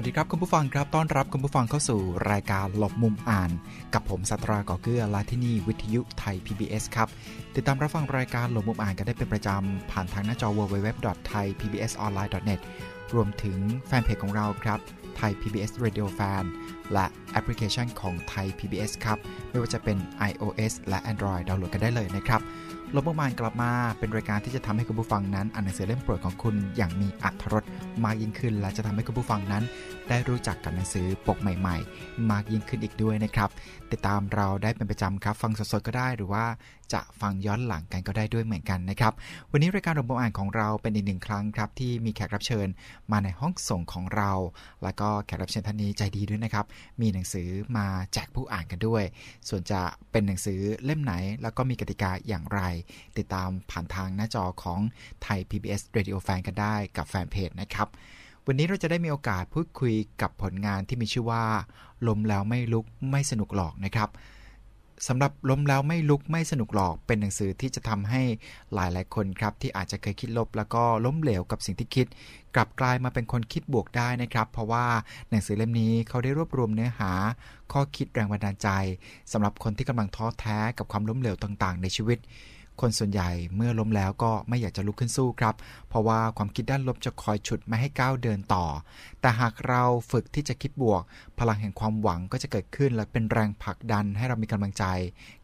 วัสดีครับคุณผู้ฟังครับต้อนรับคุณผู้ฟังเข้าสู่รายการหลบมุมอ่าน กับผมสัตราก่อเกื้อละที่นี่วิทยุ Thai PBS ครับ ติดตามรับฟังรายการหหลบมุมอ่านกันได้เป็นประจำ ผ่านทางหน้าจอ www.thaipbsonline.net รวมถึงแฟนเพจของเราครับไทย PBS Radio Fan และแอปพลิเคชันของไทย PBS ครับ ไม่ว่าจะเป็น iOS และ Android ดาวน์โหลดกันได้เลยนะครับ ลบมุมอ่านกลับมาเป็นรายการที่จะทำให้คุณผู้ฟังนั้นอ่านหนังสือเล่มโปรดของคุณอย่างมีอรรถรสมากยิ่งขึ้น และจะทำให้คุณผู้ฟังนั้น ได้รู้จักกับหนังสือปกใหม่ ๆ มากยิ่งขึ้นอีกด้วยนะครับ ติดตามเราได้เป็นประจำครับ ฟังสดๆก็ได้หรือว่าจะฟังย้อนหลังกันก็ได้ด้วยเหมือนกันนะครับ วันนี้รายการรบมอ่านของเราเป็นอีกหนึ่งครั้งครับ ที่มีแขกรับเชิญมาในห้องส่งของเรา แล้วก็แขกรับเชิญท่านนี้ใจดีด้วยนะครับ มีหนังสือมาแจกผู้อ่านกันด้วย ส่วนจะเป็นหนังสือเล่มไหน แล้วก็มีกติกาอย่างไร ติดตามผ่านทางหน้าจอของไทย PBS Radio Fan กันได้กับแฟนเพจนะครับ วันนี้เราจะได้มีโอกาสพูดคุยกับผลงานที่มีชื่อว่า ลมแล้วไม่ลุกไม่สนุกหลอกนะครับสำหรับล้มแล้วไม่ลุกไม่สนุกหลอกเป็นหนังสือที่จะทำให้หลายหลายคนครับ ที่อาจจะเคยคิดลบ แล้วก็ล้มเหลวกับสิ่งที่คิด กลับกลายมาเป็นคนคิดบวกได้นะครับ เพราะว่าหนังสือเล่มนี้เขาได้รวบรวมเนื้อหา ข้อคิดแรงบันดาลใจสำหรับคนที่กำลังท้อแท้กับความล้มเหลวต่างๆ ในชีวิต คนส่วนใหญ่เมื่อล้มแล้วก็ไม่อยากจะลุกขึ้นสู้ครับ เพราะว่าความคิดด้านลบจะคอยฉุดไม่ให้ก้าวเดินต่อ แต่หากเราฝึกที่จะคิดบวก พลังแห่งความหวังก็จะเกิดขึ้นและเป็นแรงผลักดันให้เรามีกำลังใจ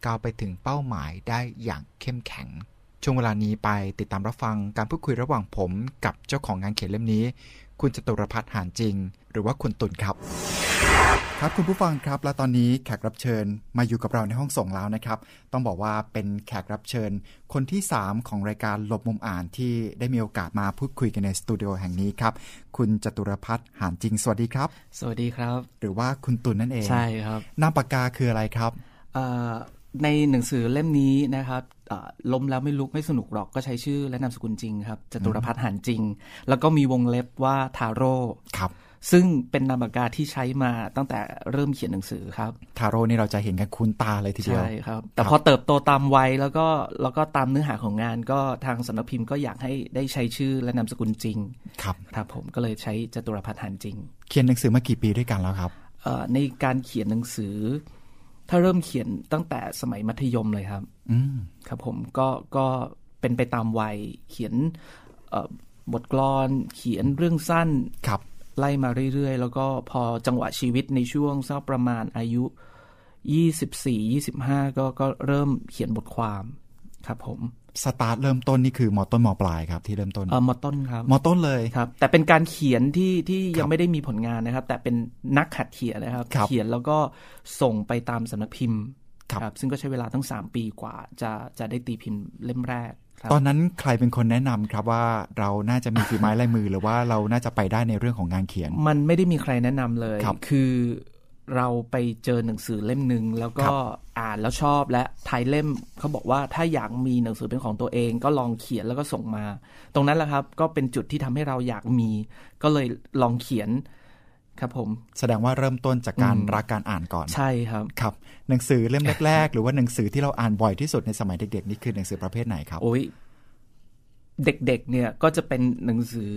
ก้าวไปถึงเป้าหมายได้อย่างเข้มแข็งช่วงเวลานี้ไปติดตามรับฟังการพูดคุยระหว่างผมกับเจ้าของงานเขียนเล่มนี้ คุณจตุรพัฒน์หานจริง หรือว่าคุณตุ่นครับ ครับคุณผู้ฟังครับ และตอนนี้แขกรับเชิญมาอยู่กับเราในห้องส่งแล้วนะครับ ต้องบอกว่าเป็นแขกรับเชิญ คนที่ 3 ของรายการหลบมุมอ่านที่ได้มีโอกาสมาพูดคุยกันในสตูดิโอแห่งนี้ครับ คุณจตุรพัฒน์หานจริง สวัสดีครับ สวัสดีครับ หรือว่าคุณตุลนนั่นเองใช่ครับนามปากกาคืออะไรครับ ในหนังสือเล่มนี้นะครับล้มแล้วไม่ลุกไม่สนุกหรอกก็ใช้ชื่อและนามสกุลจริงครับจตุรพัฒน์หันจริง แล้วก็มีวงเล็บว่าทาโร่ครับ ซึ่งเป็นนามปากกาที่ใช้มาตั้งแต่เริ่มเขียนหนังสือครับทาโร่นี่เราจะเห็นกันคุ้นตาเลยทีเดียวใช่ครับ แต่พอเติบโตตามวัยแล้วก็แล้วก็ตามเนื้อหาของงาน ก็ทางสำนักพิมพ์ก็อยากให้ได้ใช้ชื่อและนามสกุลจริงครับครับผมก็เลยใช้จตุรพัฒน์หันจริง เขียนหนังสือมากี่ปีด้วยกันแล้วครับในการเขียนหนังสือ ถ้าเริ่มเขียนตั้งแต่สมัยมัธยมเลยครับอืครับผมก็ก็เป็นไปตามวัยเขียนบทกลอน เขียนเรื่องสั้นครับไล่มาเรื่อยๆ แล้วก็พอจังหวะชีวิตในช่วงสักประมาณอายุ 24 25 ก็ก็เริ่มเขียนบทความครับผม สตาร์ทเริ่มต้นนี่คือมอต้นมอปลายครับที่เริ่มต้นเออมอต้นครับมอต้นเลยครับ แต่เป็นการเขียนที่ที่ยังไม่ได้มีผลงานนะครับ แต่เป็นนักขัดเขียนนะครับ เขียนแล้วก็ส่งไปตามสำนักพิมพ์ครับซึ่งก็ใช้เวลาทั้ง 3 ปีกว่าจะจะได้ตีพิมพ์เล่มแรก ตอนนั้นใครเป็นคนแนะนำครับว่าเราน่าจะมีฝีไม้ลายมือหรือว่าเราน่าจะไปได้ในเรื่องของงานเขียน มันไม่ได้มีใครแนะนำเลยคคือ เราไปเจอหนังสือเล่มหนึ่งแล้วก็อ่านแล้วชอบและท้ายเล่มเขาบอกว่าถ้าอยากมีหนังสือเป็นของตัวเอง ก็ลองเขียนแล้วก็ส่งมา ตรงนั้นแหละครับ ก็เป็นจุดที่ทำให้เราอยากมี ก็เลยลองเขียนครับผม แสดงว่าเริ่มต้นจากการรักการอ่านก่อนใช่ครับครับ หนังสือเล่มแรก ๆ หรือว่าหนังสือที่เราอ่านบ่อยที่สุดในสมัยเด็กๆนี่คือหนังสือประเภทไหนครับโอ้ย เด็กๆ เนี่ยก็จะเป็นหนังสือ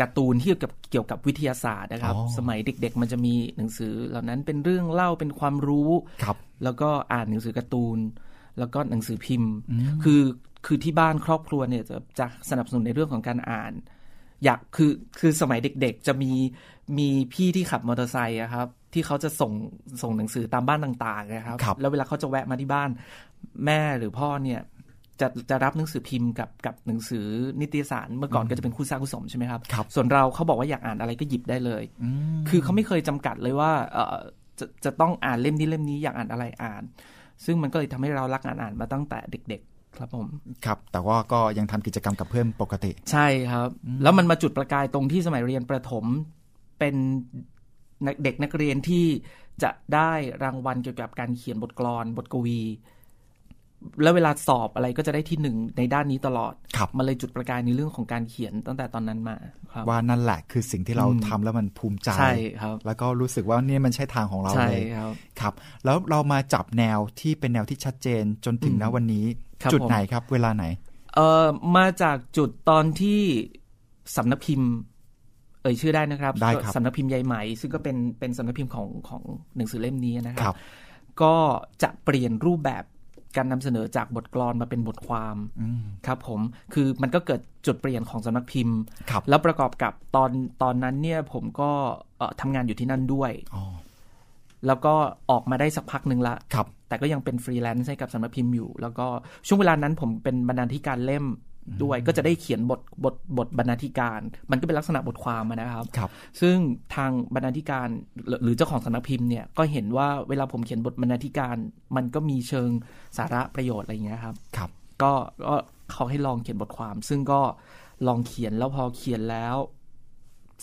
การ์ตูนที่เกี่ยวกับเกี่ยวกับวิทยาศาสตร์นะครับ สมัยเด็ก ๆ มันจะมีหนังสือเหล่านั้นเป็นเรื่องเล่าเป็นความรู้ครับ แล้วก็อ่านหนังสือการ์ตูน แล้วก็หนังสือพิมพ์ คือคือที่บ้านครอบครัวเนี่ยจะจะสนับสนุนในเรื่องของการอ่าน อยากคือคือสมัยเด็กๆ จะมีมีพี่ที่ขับมอเตอร์ไซค์ครับ ที่เขาจะส่งส่งหนังสือตามบ้านต่างๆนะครับรบแล้วเวลาเขาจะแวะมาที่บ้านแม่หรือพ่อเนี่ย จะจะรับหนังสือพิมพ์กับกับหนังสือนิตยสารเมื่อก่อนก็จะเป็นคู่สร้างคู่สมใช่ไหมครับรบส่วนเราเขาบอกว่าอยากอ่านอะไรก็หยิบได้เลย คือเขาไม่เคยจำกัดเลยว่าเออจะจะต้องอ่านเล่มนี้เล่มนี้อยากอ่านอะไรอ่าน ซึ่งมันก็เลยทำให้เรารักอ่านอ่านมาตั้งแต่เด็ก ๆ ครับผมครับ แต่ว่าก็ยังทำกิจกรรมกับเพื่อนปกติ ใช่ครับ แล้วมันมาจุดประกายตรงที่สมัยเรียนประถมเป็นเด็กนักเรียนที่จะได้รางวัลเกี่ยวกับการเขียนบทกลอนบทกวี แล้วเวลาสอบอะไรก็จะได้ที่หนึ่งในด้านนี้ตลอดมาเลยจุดประกายในเรื่องของการเขียนตั้งแต่ตอนนั้นมาว่านั่นแหละคือสิ่งที่เราทำแล้วมันภูมิใจใช่ครับ แล้วก็รู้สึกว่านี่มันใช่ทางของเราเลยครับครับ แล้วเรามาจับแนวที่เป็นแนวที่ชัดเจนจนถึงณวันนี้ จุดไหนครับ เวลาไหน เออมาจากจุดตอนที่สำนักพิมพ์ เอ่ยชื่อได้นะครับได้ครับสำนักพิมพ์ใหญ่ใหม่ซึ่งก็เป็นเป็นสำนักพิมพ์ของของหนังสือเล่มนี้นะครับ ก็จะเปลี่ยนรูปแบบ การนำเสนอจากบทกลอนมาเป็นบทความครับผมคือมันก็เกิดจุดเปลี่ยนของสำนักพิมพ์ แล้วประกอบกับตอนตอนนั้นเนี่ยผมก็ทำงานอยู่ที่นั่นด้วยแล้วก็ออกมาได้สักพักหนึ่งละแต่ก็ยังเป็นฟรีแลนซ์ให้กับสำนักพิมพ์อยู่ แล้วก็ช่วงเวลานั้นผมเป็นบรรณาธิการเล่ม ด้วยก็จะได้เขียนบทบทบทบรรณาธิการ มันก็เป็นลักษณะบทความนะครับรบซึ่งทางบรรณาธิการหรือเจ้าของสำนักพิมพ์เนี่ยก็เห็นว่าเวลาผมเขียนบทบรรณาธิการ มันก็มีเชิงสาระประโยชน์อะไรอย่างเงี้ยครับครับ ก็ก็เขาให้ลองเขียนบทความ ซึ่งก็ลองเขียนแล้วพอเขียนแล้ว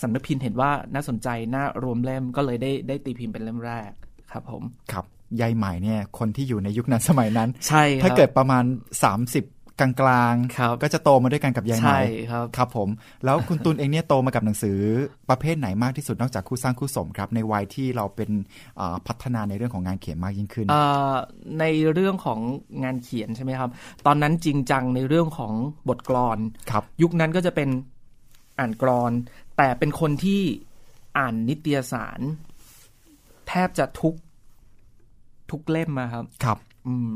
สำนักพิมพ์เห็นว่าน่าสนใจน่ารวมเล่มก็เลยได้ได้ตีพิมพ์เป็นเล่มแรกครับ ผมครับยายใหม่เนี่ยคนที่อยู่ในยุคนั้นสมัยนั้น ใช่ถ้าเกิดประมาณ 30 กลางกลางก็จะโตมาด้วยกันกับยายใหม่ครับครับ ผม แล้วคุณตุลเองเนี่ยโตมากับหนังสือประเภทไหนมากที่สุดนอกจากคู่สร้างคู่สมครับ ในวัยที่เราเป็นพัฒนาในเรื่องของงานเขียนมากยิ่งขึ้นในเรื่องของงานเขียนใช่ไหมครับ ตอนนั้นจริงจังในเรื่องของบทกลอนครับ ยุคนั้นก็จะเป็นอ่านกรอน แต่เป็นคนที่อ่านนิตยสาร แทบจะทุกทุกเล่มมาครับ ครับ อืม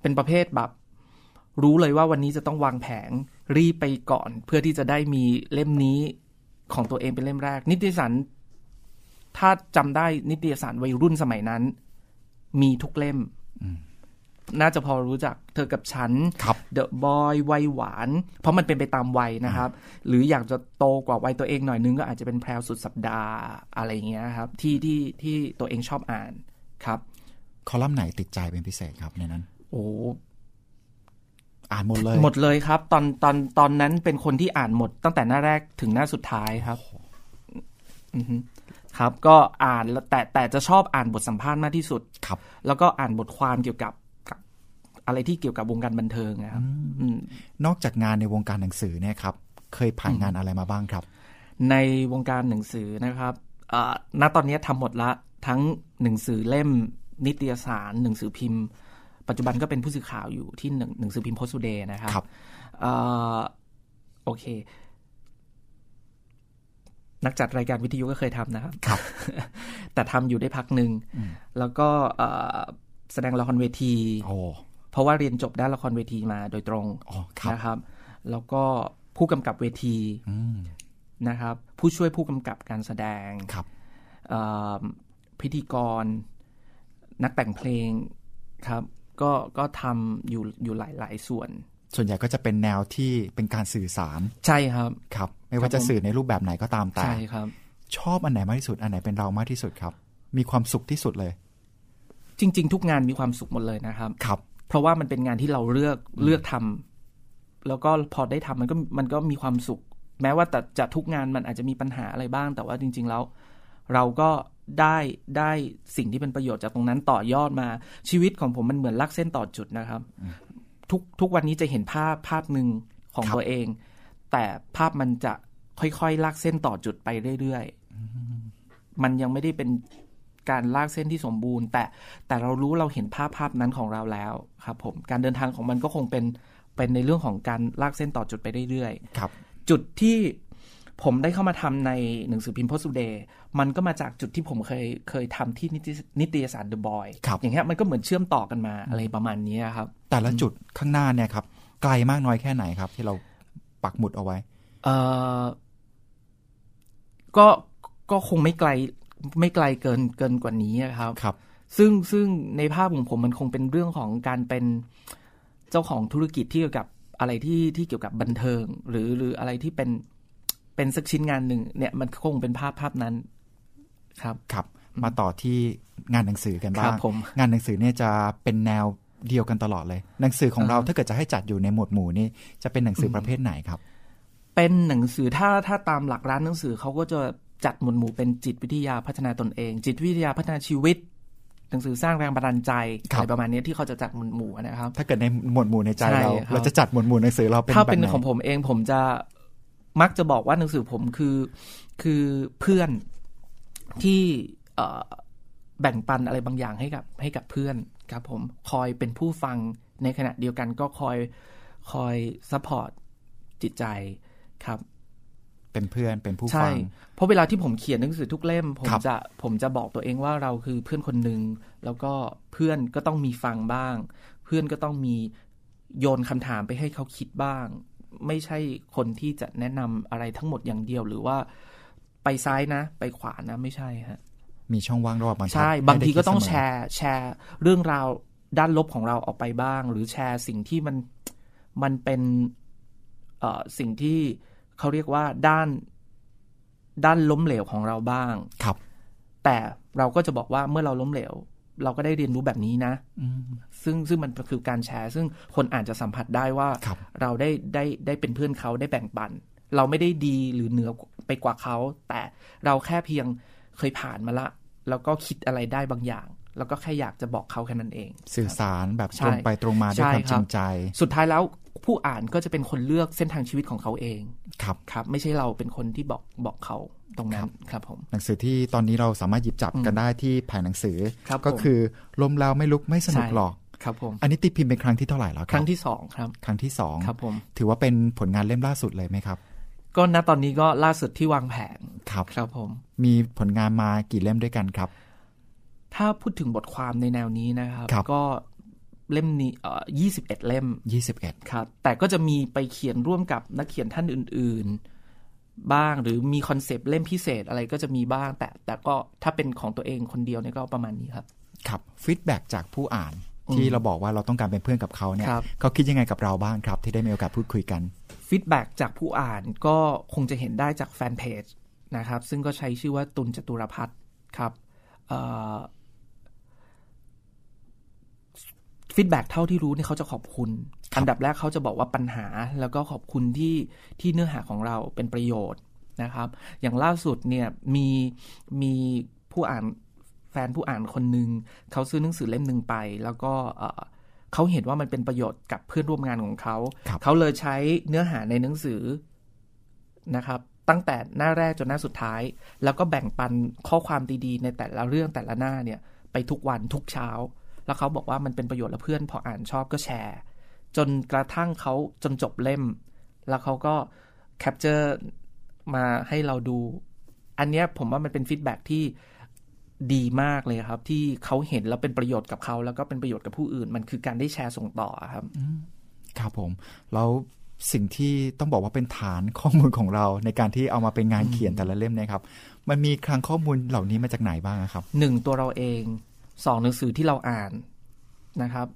เป็นประเภทแบบ รู้เลยว่าวันนี้จะต้องวางแผงรีบไปก่อน เพื่อที่จะได้มีเล่มนี้ของตัวเองเป็นเล่มแรก นิตยสารถ้าจำได้นิตยสารวัยรุ่นสมัยนั้น มีทุกเล่มน่าจะพอรู้จักเธอกับฉันเดอะบอยวัยหวาน เพราะมันเป็นไปตามวัยนะครับ หรืออยากจะโตกว่าวัยตัวเองหน่อยนึงก็อาจจะเป็นแพรวสุดสัปดาห์อะไรเงี้ยครับ ที่ที่ที่ตัวเองชอบอ่านครับ คอลัมน์ไหนติดใจเป็นพิเศษครับในนั้น โอ้ อ่านหมดเลย หมดเลยครับ ตอนตอนตอนนั้นเป็นคนที่อ่านหมด ตั้งแต่หน้าแรกถึงหน้าสุดท้ายครับครับ ก็อ่านแต่แต่จะชอบอ่านบทสัมภาษณ์มากที่สุดครับ แล้วก็อ่านบทความเกี่ยวกับกับอะไรที่เกี่ยวกับวงการบันเทิงนะครับนอกจากงานในวงการหนังสือเนี่ยครับ เคยผ่านงานอะไรมาบ้างครับ ในวงการหนังสือนะครับณตอนนี้ทำหมดละทั้งหนังสือเล่มนิตยสารหนังสือพิมพ์ ปัจจุบันก็เป็นผู้สื่อข่าวอยู่ที่หนังสือพิมพ์โพสุเดย์นะครับครับโอเค นักจัดรายการวิทยุก็เคยทำนะครับครับแต่ทำอยู่ได้พักหนึ่ง แล้วก็แสดงละครเวทีเพราะว่าเรียนจบด้านละครเวทีมาโดยตรงนะครับ แล้วก็ผู้กำกับเวทีนะครับ ผู้ช่วยผู้กำกับการแสดงครับพิธีกร นักแต่งเพลงครับ ก็ก็ทำอยู่อยู่หลายหลายส่วน ส่วนใหญ่ก็จะเป็นแนวที่เป็นการสื่อสารใช่ครับครับ ไม่ว่าจะสื่อในรูปแบบไหนก็ตามแต่ใช่ครับ ชอบอันไหนมากที่สุดอันไหนเป็นเรามากที่สุดครับ มีความสุขที่สุดเลย จริง ๆ ทุกงานมีความสุขหมดเลยนะครับครับ เพราะว่ามันเป็นงานที่เราเลือกเลือกทำแล้วก็พอได้ทำมันก็มันก็มีความสุข แม้ว่าแต่จะทุกงานมันอาจจะมีปัญหาอะไรบ้าง แต่ว่าจริง ๆ แล้ว เราก็ ได้ได้สิ่งที่เป็นประโยชน์จากตรงนั้นต่อยอดมาชีวิตของผมมันเหมือนลักเส้นต่อจุดนะครับ ทุกทุกวันนี้จะเห็นภาพภาพหนึ่งของตัวเอง แต่ภาพมันจะค่อยๆลากเส้นต่อจุดไปเรื่อยๆมันยังไม่ได้เป็นการลากเส้นที่สมบูรณ์ แต่แต่เรารู้เราเห็นภาพภาพนั้นของเราแล้วครับ ผมการเดินทางของมันก็คงเป็นเป็นในเรื่องของการลากเส้นต่อจุดไปเรื่อยๆครับ จุดที่ ผมได้เข้ามาทำในหนังสือพิมพ์โพสต์เดย์มันก็มาจากจุดที่ผมเคยเคยทำที่นิตยสารเดอะบอยอย่างเงี้ยมันก็เหมือนเชื่อมต่อกันมาอะไรประมาณนี้ครับ แต่ละจุดข้างหน้าเนี่ยครับ ไกลมากน้อยแค่ไหนครับ ที่เราปักหมุดเอาไว้เออก็ก็คงไม่ไกลไม่ไกลเกินเกินกว่านี้ครับครับ ซึ่งซึ่งในภาพของผมมันคงเป็นเรื่องของการเป็นเจ้าของธุรกิจที่เกี่ยวกับอะไรที่ที่เกี่ยวกับบันเทิง หรือหรืออะไรที่เป็น เป็นสักชิ้นงานหนึ่งเนี่ยมันคงเป็นภาพภาพนั้นครับครับ มาต่อที่งานหนังสือกันบ้างงานหนังสือเนี่ยจะเป็นแนวเดียวกันตลอดเลย หนังสือของเราถ้าเกิดจะให้จัดอยู่ในหมวดหมู่นี่จะเป็นหนังสือประเภทไหนครับ เป็นหนังสือถ้าถ้าตามหลักร้านหนังสือเขาก็จะจัดหมวดหมู่เป็นจิตวิทยาพัฒนาตนเอง จิตวิทยาพัฒนาชีวิต หนังสือสร้างแรงบันดาลใจอะไรประมาณนี้ที่เขาจะจัดหมวดหมู่นะครับ ถ้าเกิดในหมวดหมู่ในใจเรา เราจะจัดหมวดหมู่หนังสือเราเป็นถ้าเป็นของผมเองผมจะ มักจะบอกว่าหนังสือผมคือคือเพื่อนที่แบ่งปันอะไรบางอย่างให้กับให้กับเพื่อนครับผมคอยเป็นผู้ฟังในขณะเดียวกันก็คอยคอย support จิตใจครับ เป็นเพื่อนเป็นผู้ฟังเพราะเวลาที่ผมเขียนหนังสือทุกเล่ม ผมจะผมจะบอกตัวเองว่าเราคือเพื่อนคนหนึ่งแล้วก็เพื่อนก็ต้องมีฟังบ้าง เพื่อนก็ต้องมีโยนคำถามไปให้เขาคิดบ้าง ไม่ใช่คนที่จะแนะนำอะไรทั้งหมดอย่างเดียวหรือว่าไปซ้ายนะ ไปขวานะไม่ใช่ฮะมีช่องว่างระหว่างใช่ บางทีก็ต้องแชร์แชร์เรื่องราวด้านลบของเราออกไปบ้าง หรือแชร์สิ่งที่มันมันเป็นเอ่อสิ่งที่เขาเรียกว่าด้านด้านล้มเหลวของเราบ้างครับ แต่เราก็จะบอกว่าเมื่อเราล้มเหลว เราก็ได้เรียนรู้แบบนี้นะซึ่งซึ่งมันคือการแชร์ ซึ่งคนอ่านจะสัมผัสได้ว่ารเราได้ได้ได้เป็นเพื่อนเขาได้แบ่งปัน เราไม่ได้ดีหรือเหนือไปกว่าเขา แต่เราแค่เพียงเคยผ่านมาละ แล้วก็คิดอะไรได้บางอย่าง แล้วก็แค่อยากจะบอกเขาแค่นั้นเอง สื่อสารแบบตรงไปตรงมาด้วยความจริงใจ สุดท้ายแล้ว ผู้อ่านก็จะเป็นคนเลือกเส้นทางชีวิตของเขาเองครับครับ ไม่ใช่เราเป็นคนที่บอกบอกเขาตรงนั้นครับผมหนังสือที่ตอนนี้เราสามารถหยิบจับกันได้ที่แผงหนังสือ ก็คือลมแล้วไม่ลุกไม่สนุกหรอกครับผมอันนี้ติดพิมพ์เป็นครั้งที่เท่าไหร่แล้วครับ ครั้งที่สองครับ ครั้งที่สองครับผมถือว่าเป็นผลงานเล่มล่าสุดเลยไหมครับ ก็ณตอนนี้ก็ล่าสุดที่วางแผนครับครับผม มีผลงานมากี่เล่มด้วยกันครับ ถ้าพูดถึงบทความในแนวนี้นะครับรบก็ เล่มนี้เอ่อยี่สิบเอ็ดเล่มยี่สิบเอ็ดครับ แต่ก็จะมีไปเขียนร่วมกับนักเขียนท่านอื่น ๆ บ้างหรือมี concept เล่มพิเศษอะไรก็จะมีบ้าง แต่แต่ก็ถ้าเป็นของตัวเองคนเดียวเนี่ยก็ประมาณนี้ครับ ครับ feedback จากผู้อ่านที่เราบอกว่าเราต้องการเป็นเพื่อนกับเขาเนี่ยเขาคิดยังไงกับเราบ้างครับ ที่ได้มีโอกาสพูดคุยกัน feedback จากผู้อ่านก็คงจะเห็นได้จากแฟนเพจนะครับ ซึ่งก็ใช้ชื่อว่าตุนจตุรพัฒน์ครับ ฟีดแบ็เท่าที่รู้เนี่ยเขาจะขอบคุณอันดับแรกเขาจะบอกว่าปัญหา แล้วก็ขอบคุณที่ที่เนื้อหาของเราเป็นประโยชน์นะครับ อย่างล่าสุดเนี่ยมีมีผู้อ่านแฟนผู้อ่านคนหนึ่งเขาซื้อหนังสือเล่มหนึ่งไป แล้วก็เขาเห็นว่ามันเป็นประโยชน์กับเพื่อนร่วมงานของเขา เขาเลยใช้เนื้อหาในหนังสือนะครับตั้งแต่หน้าแรกจนหน้าสุดท้าย แล้วก็แบ่งปันข้อความดีๆ ในแต่ละเรื่องแต่ละหน้าเนี่ย ไปทุกวันทุกเช้า แล้วเขาบอกว่ามันเป็นประโยชน์และเพื่อนพออ่านชอบก็แชร์ จนกระทั่งเขาจนจบเล่ม แล้วเขาก็ capture มาให้เราดู อันนี้ผมว่ามันเป็น feedback ที่ดีมากเลยครับ ที่เขาเห็นแล้วเป็นประโยชน์กับเขาแล้วก็เป็นประโยชน์กับผู้อื่น มันคือการได้แชร์ส่งต่อครับครับผมแล้วสิ่งที่ต้องบอกว่าเป็นฐานข้อมูลของเราในการที่เอามาเป็นงานเขียนแต่ละเล่มนะครับ มันมีคลังข้อมูลเหล่านี้มาจากไหนบ้างครับหนึ่งตัวเราเอง สองหนังสือที่เราอ่านนะครับ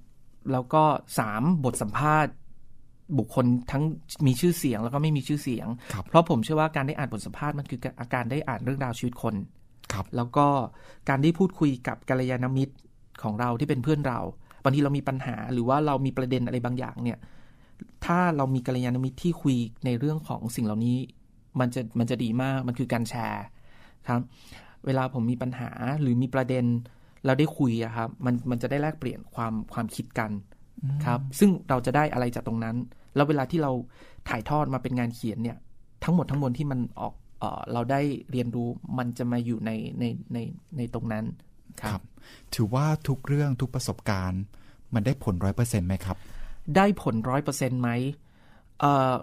แล้วก็สามบทสัมภาษณ์บุคคลทั้งมีชื่อเสียงแล้วก็ไม่มีชื่อเสียง เพราะผมเชื่อว่าการได้อ่านบทสัมภาษณ์มันคืออาการได้อ่านเรื่องราวชีวิตคนครับ แล้วก็การได้พูดคุยกับกัลยาณมิตรของเราที่เป็นเพื่อนเราบางทีเรามีปัญหาหรือว่าเรามีประเด็นอะไรบางอย่างเนี่ย ถ้าเรามีกัลยาณมิตรที่คุยในเรื่องของสิ่งเหล่านี้ มันจะมันจะดีมากมันคือการแชร์ครับ เวลาผมมีปัญหาหรือมีประเด็น เราได้คุยอะครับ มันมันจะได้แลกเปลี่ยนความความคิดกันครับ ซึ่งเราจะได้อะไรจากตรงนั้น แล้วเวลาที่เราถ่ายทอดมาเป็นงานเขียนเนี่ย ทั้งหมดทั้งมวลที่มันออกเออเราได้เรียนรู้มันจะมาอยู่ในในในในตรงนั้นครับ ถือว่าทุกเรื่องทุกประสบการณ์ มันได้ผลร้อยเปอร์เซ็นต์ไหมครับ ได้ผลร้อยเปอร์เซ็นต์ไหมเอ่อ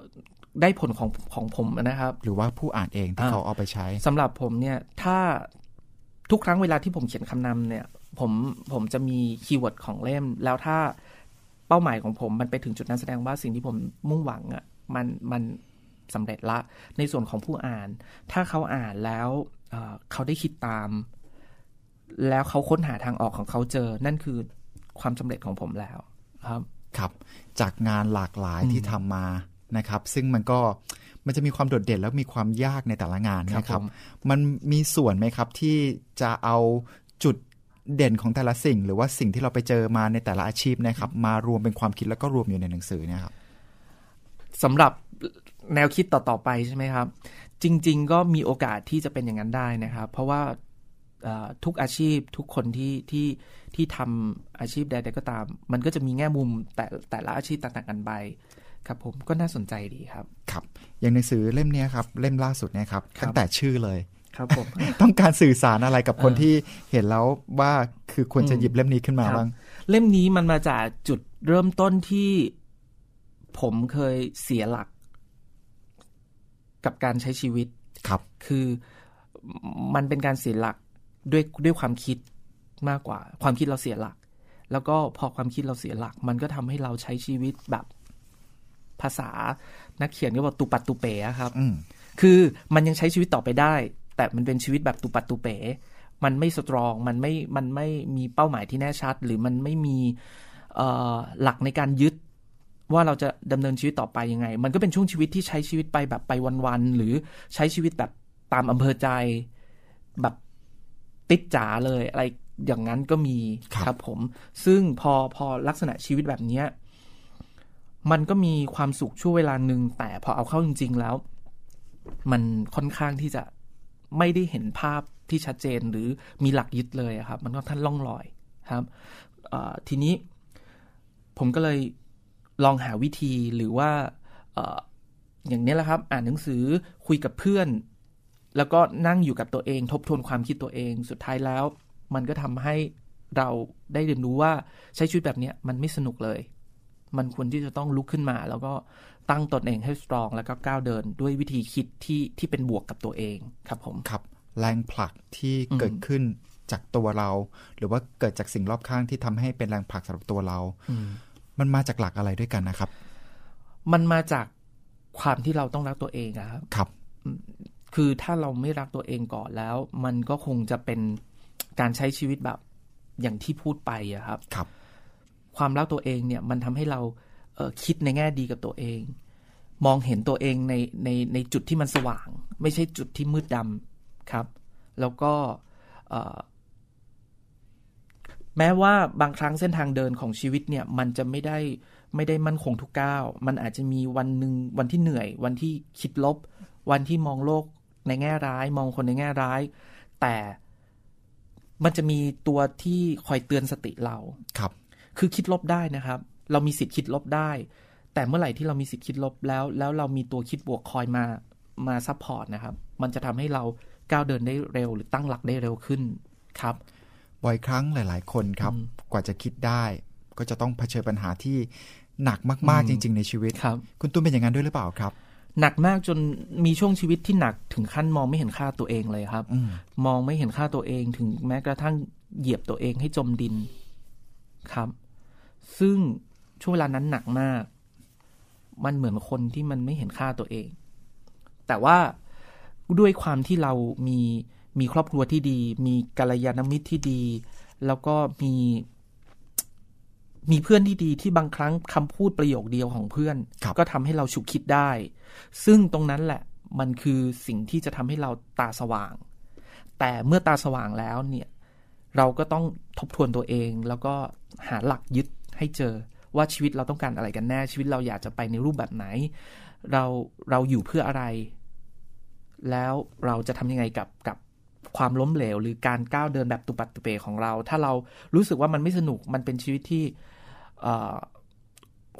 ได้ผลของของผมนะครับ หรือว่าผู้อ่านเองที่เขาเอาไปใช้สำหรับผมเนี่ย ถ้า ทุกครั้งเวลาที่ผมเขียนคำนำเนี่ย ผมผมจะมี keyword ของเล่ม แล้วถ้าเป้าหมายของผมมันไปถึงจุดนั้นแสดงว่าสิ่งที่ผมมุ่งหวังอะ่ะมันมันสำเร็จละ ในส่วนของผู้อ่าน ถ้าเขาอ่านแล้วเขาได้คิดตาม แล้วเขาค้นหาทางออกของเขาเจอ นั่นคือความสำเร็จของผมแล้วครับ ครับ จากงานหลากหลายที่ทำมานะครับ ซึ่งมันก็ มันจะมีความโดดเด่นแล้วมีความยากในแต่ละงานนะครับ มันมีส่วนไหมครับที่จะเอาจุดเด่นของแต่ละสิ่ง หรือว่าสิ่งที่เราไปเจอมาในแต่ละอาชีพนะครับ มารวมเป็นความคิดแล้วก็รวมอยู่ในหนังสือเนี่ยครับสำหรับแนวคิดต่อๆไปใช่ไหมครับ จริง ๆ ก็มีโอกาสที่จะเป็นอย่างนั้นได้นะครับ เพราะว่าทุกอาชีพทุกคนที่ที่ที่ทำอาชีพใดๆก็ตาม มันก็จะมีแง่มุมแต่แต่ละอาชีพต่างๆกันไป ครับผมก็น่าสนใจดีครับครับ อย่างหนังสือเล่มนี้ครับ เล่มล่าสุดเนี่ยครับตั้งแต่ชื่อเลยครับผมต้องการสื่อสารอะไรกับคนที่เห็นแล้วว่าคือควรจะหยิบเล่มนี้ขึ้นมาบ้างเล่มนี้มันมาจากจุดเริ่มต้นที่ผมเคยเสียหลัก กับการใช้ชีวิตครับ คือมันเป็นการเสียหลักด้วยด้วยความคิดมากกว่า ความคิดเราเสียหลัก แล้วก็พอความคิดเราเสียหลัก มันก็ทำให้เราใช้ชีวิตแบบ ภาษานักเขียนก็บอกตุปัดตุเป๋ครับคือมันยังใช้ชีวิตต่อไปได้ แต่มันเป็นชีวิตแบบตุปัดตุเป๋มันไม่สตรองมันไม่มันไม่มีเป้าหมายที่แน่ชัด หรือมันไม่มีหลักในการยึดว่าเราจะดำเนินชีวิตต่อไปยังไง มันก็เป็นช่วงชีวิตที่ใช้ชีวิตไปแบบไปวันๆหรือใช้ชีวิตแบบตามอำเภอใจแบบติดจ๋าเลยอะไรอย่างนั้นก็มีครับผม ซึ่งพอพอลักษณะชีวิตแบบเนี้ย มันก็มีความสุขช่วงเวลาหนึ่งแต่พอเอาเข้าจริง ๆ แล้ว มันค่อนข้างที่จะไม่ได้เห็นภาพที่ชัดเจนหรือมีหลักยึดเลยครับ มันก็ท่านล่องลอยครับทีนี้ผมก็เลยลองหาวิธีหรือว่าอย่างนี้แหละครับ อ่านหนังสือคุยกับเพื่อน แล้วก็นั่งอยู่กับตัวเอง ทบทวนความคิดตัวเอง สุดท้ายแล้ว มันก็ทำให้เราได้เรียนรู้ว่าใช้ชีวิตแบบนี้มันไม่สนุกเลย มันควรที่จะต้องลุกขึ้นมา แล้วก็ตั้งตนเองให้สตรองแล้วก็ก้าวเดินด้วยวิธีคิดที่ที่เป็นบวกกับตัวเองครับผมครับ แรงผลักที่เกิดขึ้นจากตัวเรา หรือว่าเกิดจากสิ่งรอบข้างที่ทำให้เป็นแรงผลักสำหรับตัวเรา มันมาจากหลักอะไรด้วยกันนะครับ มันมาจากความที่เราต้องรักตัวเองครับครับคือถ้าเราไม่รักตัวเองก่อนแล้ว มันก็คงจะเป็นการใช้ชีวิตแบบอย่างที่พูดไปอะครับ ครับ ความรักตัวเองเนี่ยมันทำให้เราเคิดในแง่ดีกับตัวเอง มองเห็นตัวเองในในในจุดที่มันสว่าง ไม่ใช่จุดที่มืดดำครับ แล้วก็แม้ว่าบางครั้งเส้นทางเดินของชีวิตเนี่ยมันจะไม่ได้ไม่ได้มั่นคงทุกก้าว มันอาจจะมีวันหนึ่งวันที่เหนื่อย วันที่คิดลบ วันที่มองโลกในแง่ร้าย มองคนในแง่ร้าย แต่มันจะมีตัวที่คอยเตือนสติเราครับ คือคิดลบได้นะครับ เรามีสิทธิ์คิดลบได้ แต่เมื่อไหร่ที่เรามีสิทธิ์คิดลบแล้ว แล้วเรามีตัวคิดบวกคอยมามา support นะครับ มันจะทำให้เราก้าวเดินได้เร็ว หรือตั้งหลักได้เร็วขึ้นครับ บ่อยครั้งหลาย ๆ คนครับ กว่าจะคิดได้ ก็จะต้องเผชิญปัญหาที่หนักมาก ๆ จริง ๆ ในชีวิตครับ คุณตุ้มเป็นอย่างนั้นด้วยหรือเปล่าครับ หนักมากจนมีช่วงชีวิตที่หนักถึงขั้นมองไม่เห็นค่าตัวเองเลยครับ มองไม่เห็นค่าตัวเองถึงแม้กระทั่งเหยียบตัวเองให้จมดินครับ ซึ่งช่วงเวลานั้นหนักมาก มันเหมือนคนที่มันไม่เห็นค่าตัวเอง แต่ว่าด้วยความที่เรามีมีครอบครัวที่ดี มีกัลยาณมิตรที่ดี แล้วก็มีมีเพื่อนที่ดีที่บางครั้งคำพูดประโยคเดียวของเพื่อน ก็ทำให้เราฉุกคิดได้ ซึ่งตรงนั้นแหละมันคือสิ่งที่จะทำให้เราตาสว่าง แต่เมื่อตาสว่างแล้วเนี่ย เราก็ต้องทบทวนตัวเอง แล้วก็หาหลักยึด ให้เจอว่าชีวิตเราต้องการอะไรกันแน่ ชีวิตเราอยากจะไปในรูปแบบไหน เราเราอยู่เพื่ออะไร แล้วเราจะทำยังไงกับกับความล้มเหลว หรือการก้าวเดินแบบตุปัตตุเปของเรา ถ้าเรารู้สึกว่ามันไม่สนุกมันเป็นชีวิตที่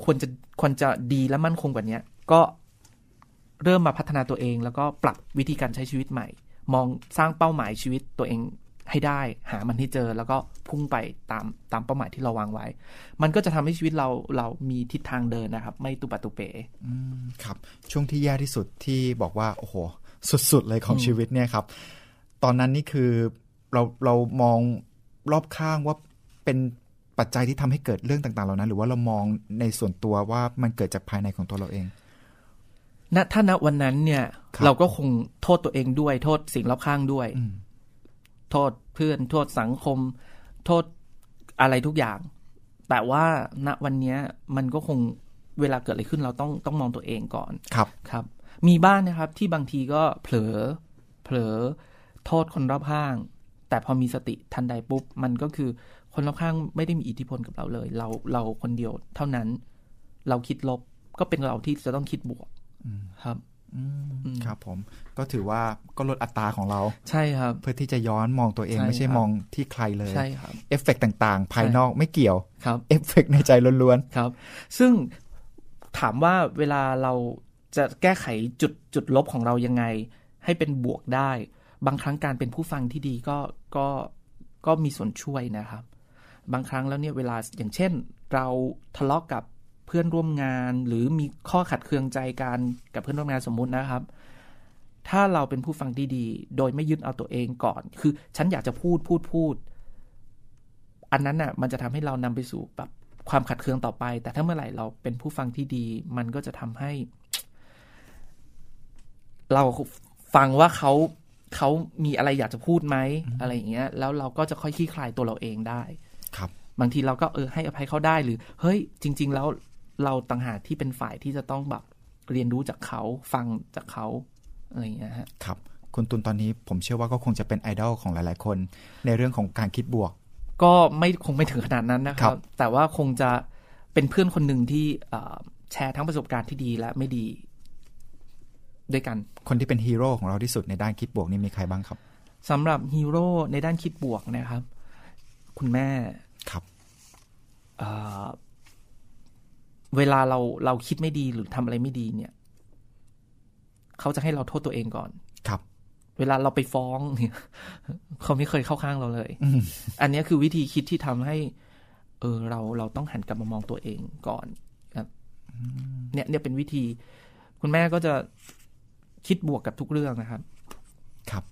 ควรจะควรจะดีและมั่นคงกว่านี้ก็เริ่มมาพัฒนาตัวเอง แล้วก็ปรับวิธีการใช้ชีวิตใหม่ มองสร้างเป้าหมายชีวิตตัวเอง ให้ได้ หามันให้เจอแล้วก็พุ่งไปตามตามเป้าหมายที่เราวางไว้ มันก็จะทำให้ชีวิตเราเรามีทิศทางเดินนะครับ ไม่ตุปัตตุเป๋ครับ ช่วงที่แย่ที่สุดที่บอกว่าโอ้โหสุดๆเลยของชีวิตเนี่ยครับ ตอนนั้นนี่คือเราเรามองรอบข้างว่าเป็นปัจจัยที่ทำให้เกิดเรื่องต่างๆเหล่านั้น หรือว่าเรามองในส่วนตัวว่ามันเกิดจากภายในของตัวเราเองณถ้าณวันนั้นเนี่ยเราก็คงโทษตัวเองด้วย โทษสิ่งรอบข้างด้วย โทษเพื่อน โทษสังคม โทษอะไรทุกอย่าง แต่ว่าณวันนี้มันก็คงเวลาเกิดอะไรขึ้นเราต้องต้องมองตัวเองก่อนครับครับ มีบ้านนะครับที่บางทีก็เผลอเผลอโทษคนรอบข้าง แต่พอมีสติทันใดปุ๊บ มันก็คือคนรอบข้างไม่ได้มีอิทธิพลกับเราเลย เราเราคนเดียวเท่านั้น เราคิดลบก็เป็นเราที่จะต้องคิดบวกครับ ครับผมก็ถือว่าก็ลดอัตราของเรา ใช่ครับ เพื่อที่จะย้อนมองตัวเองไม่ใช่มองที่ใครเลยใช่ครับเอฟเฟกต่างๆ ภายนอกไม่เกี่ยวครับเอฟเฟกในใจล้วนๆครับ ซึ่งถามว่าเวลาเราจะแก้ไขจุดจุดลบของเรายังไง ให้เป็นบวกได้ บางครั้งการเป็นผู้ฟังที่ดีก็ก็ก็มีส่วนช่วยนะครับ บางครั้งแล้วเนี่ยเวลาอย่างเช่น เราทะเลาะกกับ เพื่อนร่วมงาน หรือมีข้อขัดเคืองใจกันกับเพื่อนร่วมงานสมมุตินะครับ ถ้าเราเป็นผู้ฟังที่ดีโดยไม่ยึดเอาตัวเองก่อน คือฉันอยากจะพูดพูดพูด อันนั้นน่ะ มันจะทำให้เรานำไปสู่แบบความขัดเคืองต่อไป แต่ถ้าเมื่อไหร่เราเป็นผู้ฟังที่ดี มันก็จะทำให้ เราฟังว่าเขาเขามีอะไรอยากจะพูดไหมอะไรอย่างเงี้ย แล้วเราก็จะค่อยคลี่คลายตัวเราเองได้ ครับ บางทีเราก็เออให้อภัยเขาได้หรือ เฮ้ย จริง ๆ แล้ว เราต่างหากที่เป็นฝ่ายที่จะต้องแบบเรียนรู้จากเขาฟังจากเขาอะไรอย่างเงี้ยครับ คุณตุนตอนนี้ผมเชื่อว่าก็คงจะเป็นไอดอลของหลาย ๆ คน ในเรื่องของการคิดบวก ก็ไม่คงไม่ถึงขนาดนั้นนะครับ แต่ว่าคงจะเป็นเพื่อนคนหนึ่งที่แชร์ทั้งประสบการณ์ที่ดีและไม่ดี ด้วยกัน คนที่เป็นฮีโร่ของเราที่สุดในด้านคิดบวกนี่มีใครบ้างครับสำหรับฮีโร่ในด้านคิดบวกนะครับ คุณแม่ครับ เวลาเราเราคิดไม่ดีหรือทำอะไรไม่ดีเนี่ย เขาจะให้เราโทษตัวเองก่อน ครับ เวลาเราไปฟ้องเนี่ย เขาไม่เคยเข้าข้างเราเลย อันนี้คือวิธีคิดที่ทำให้ เออ เราเราต้องหันกลับมามองตัวเองก่อนครับเนี่ย เนี่ยเป็นวิธี คุณแม่ก็จะคิดบวกกับทุกเรื่องนะครับ ครับ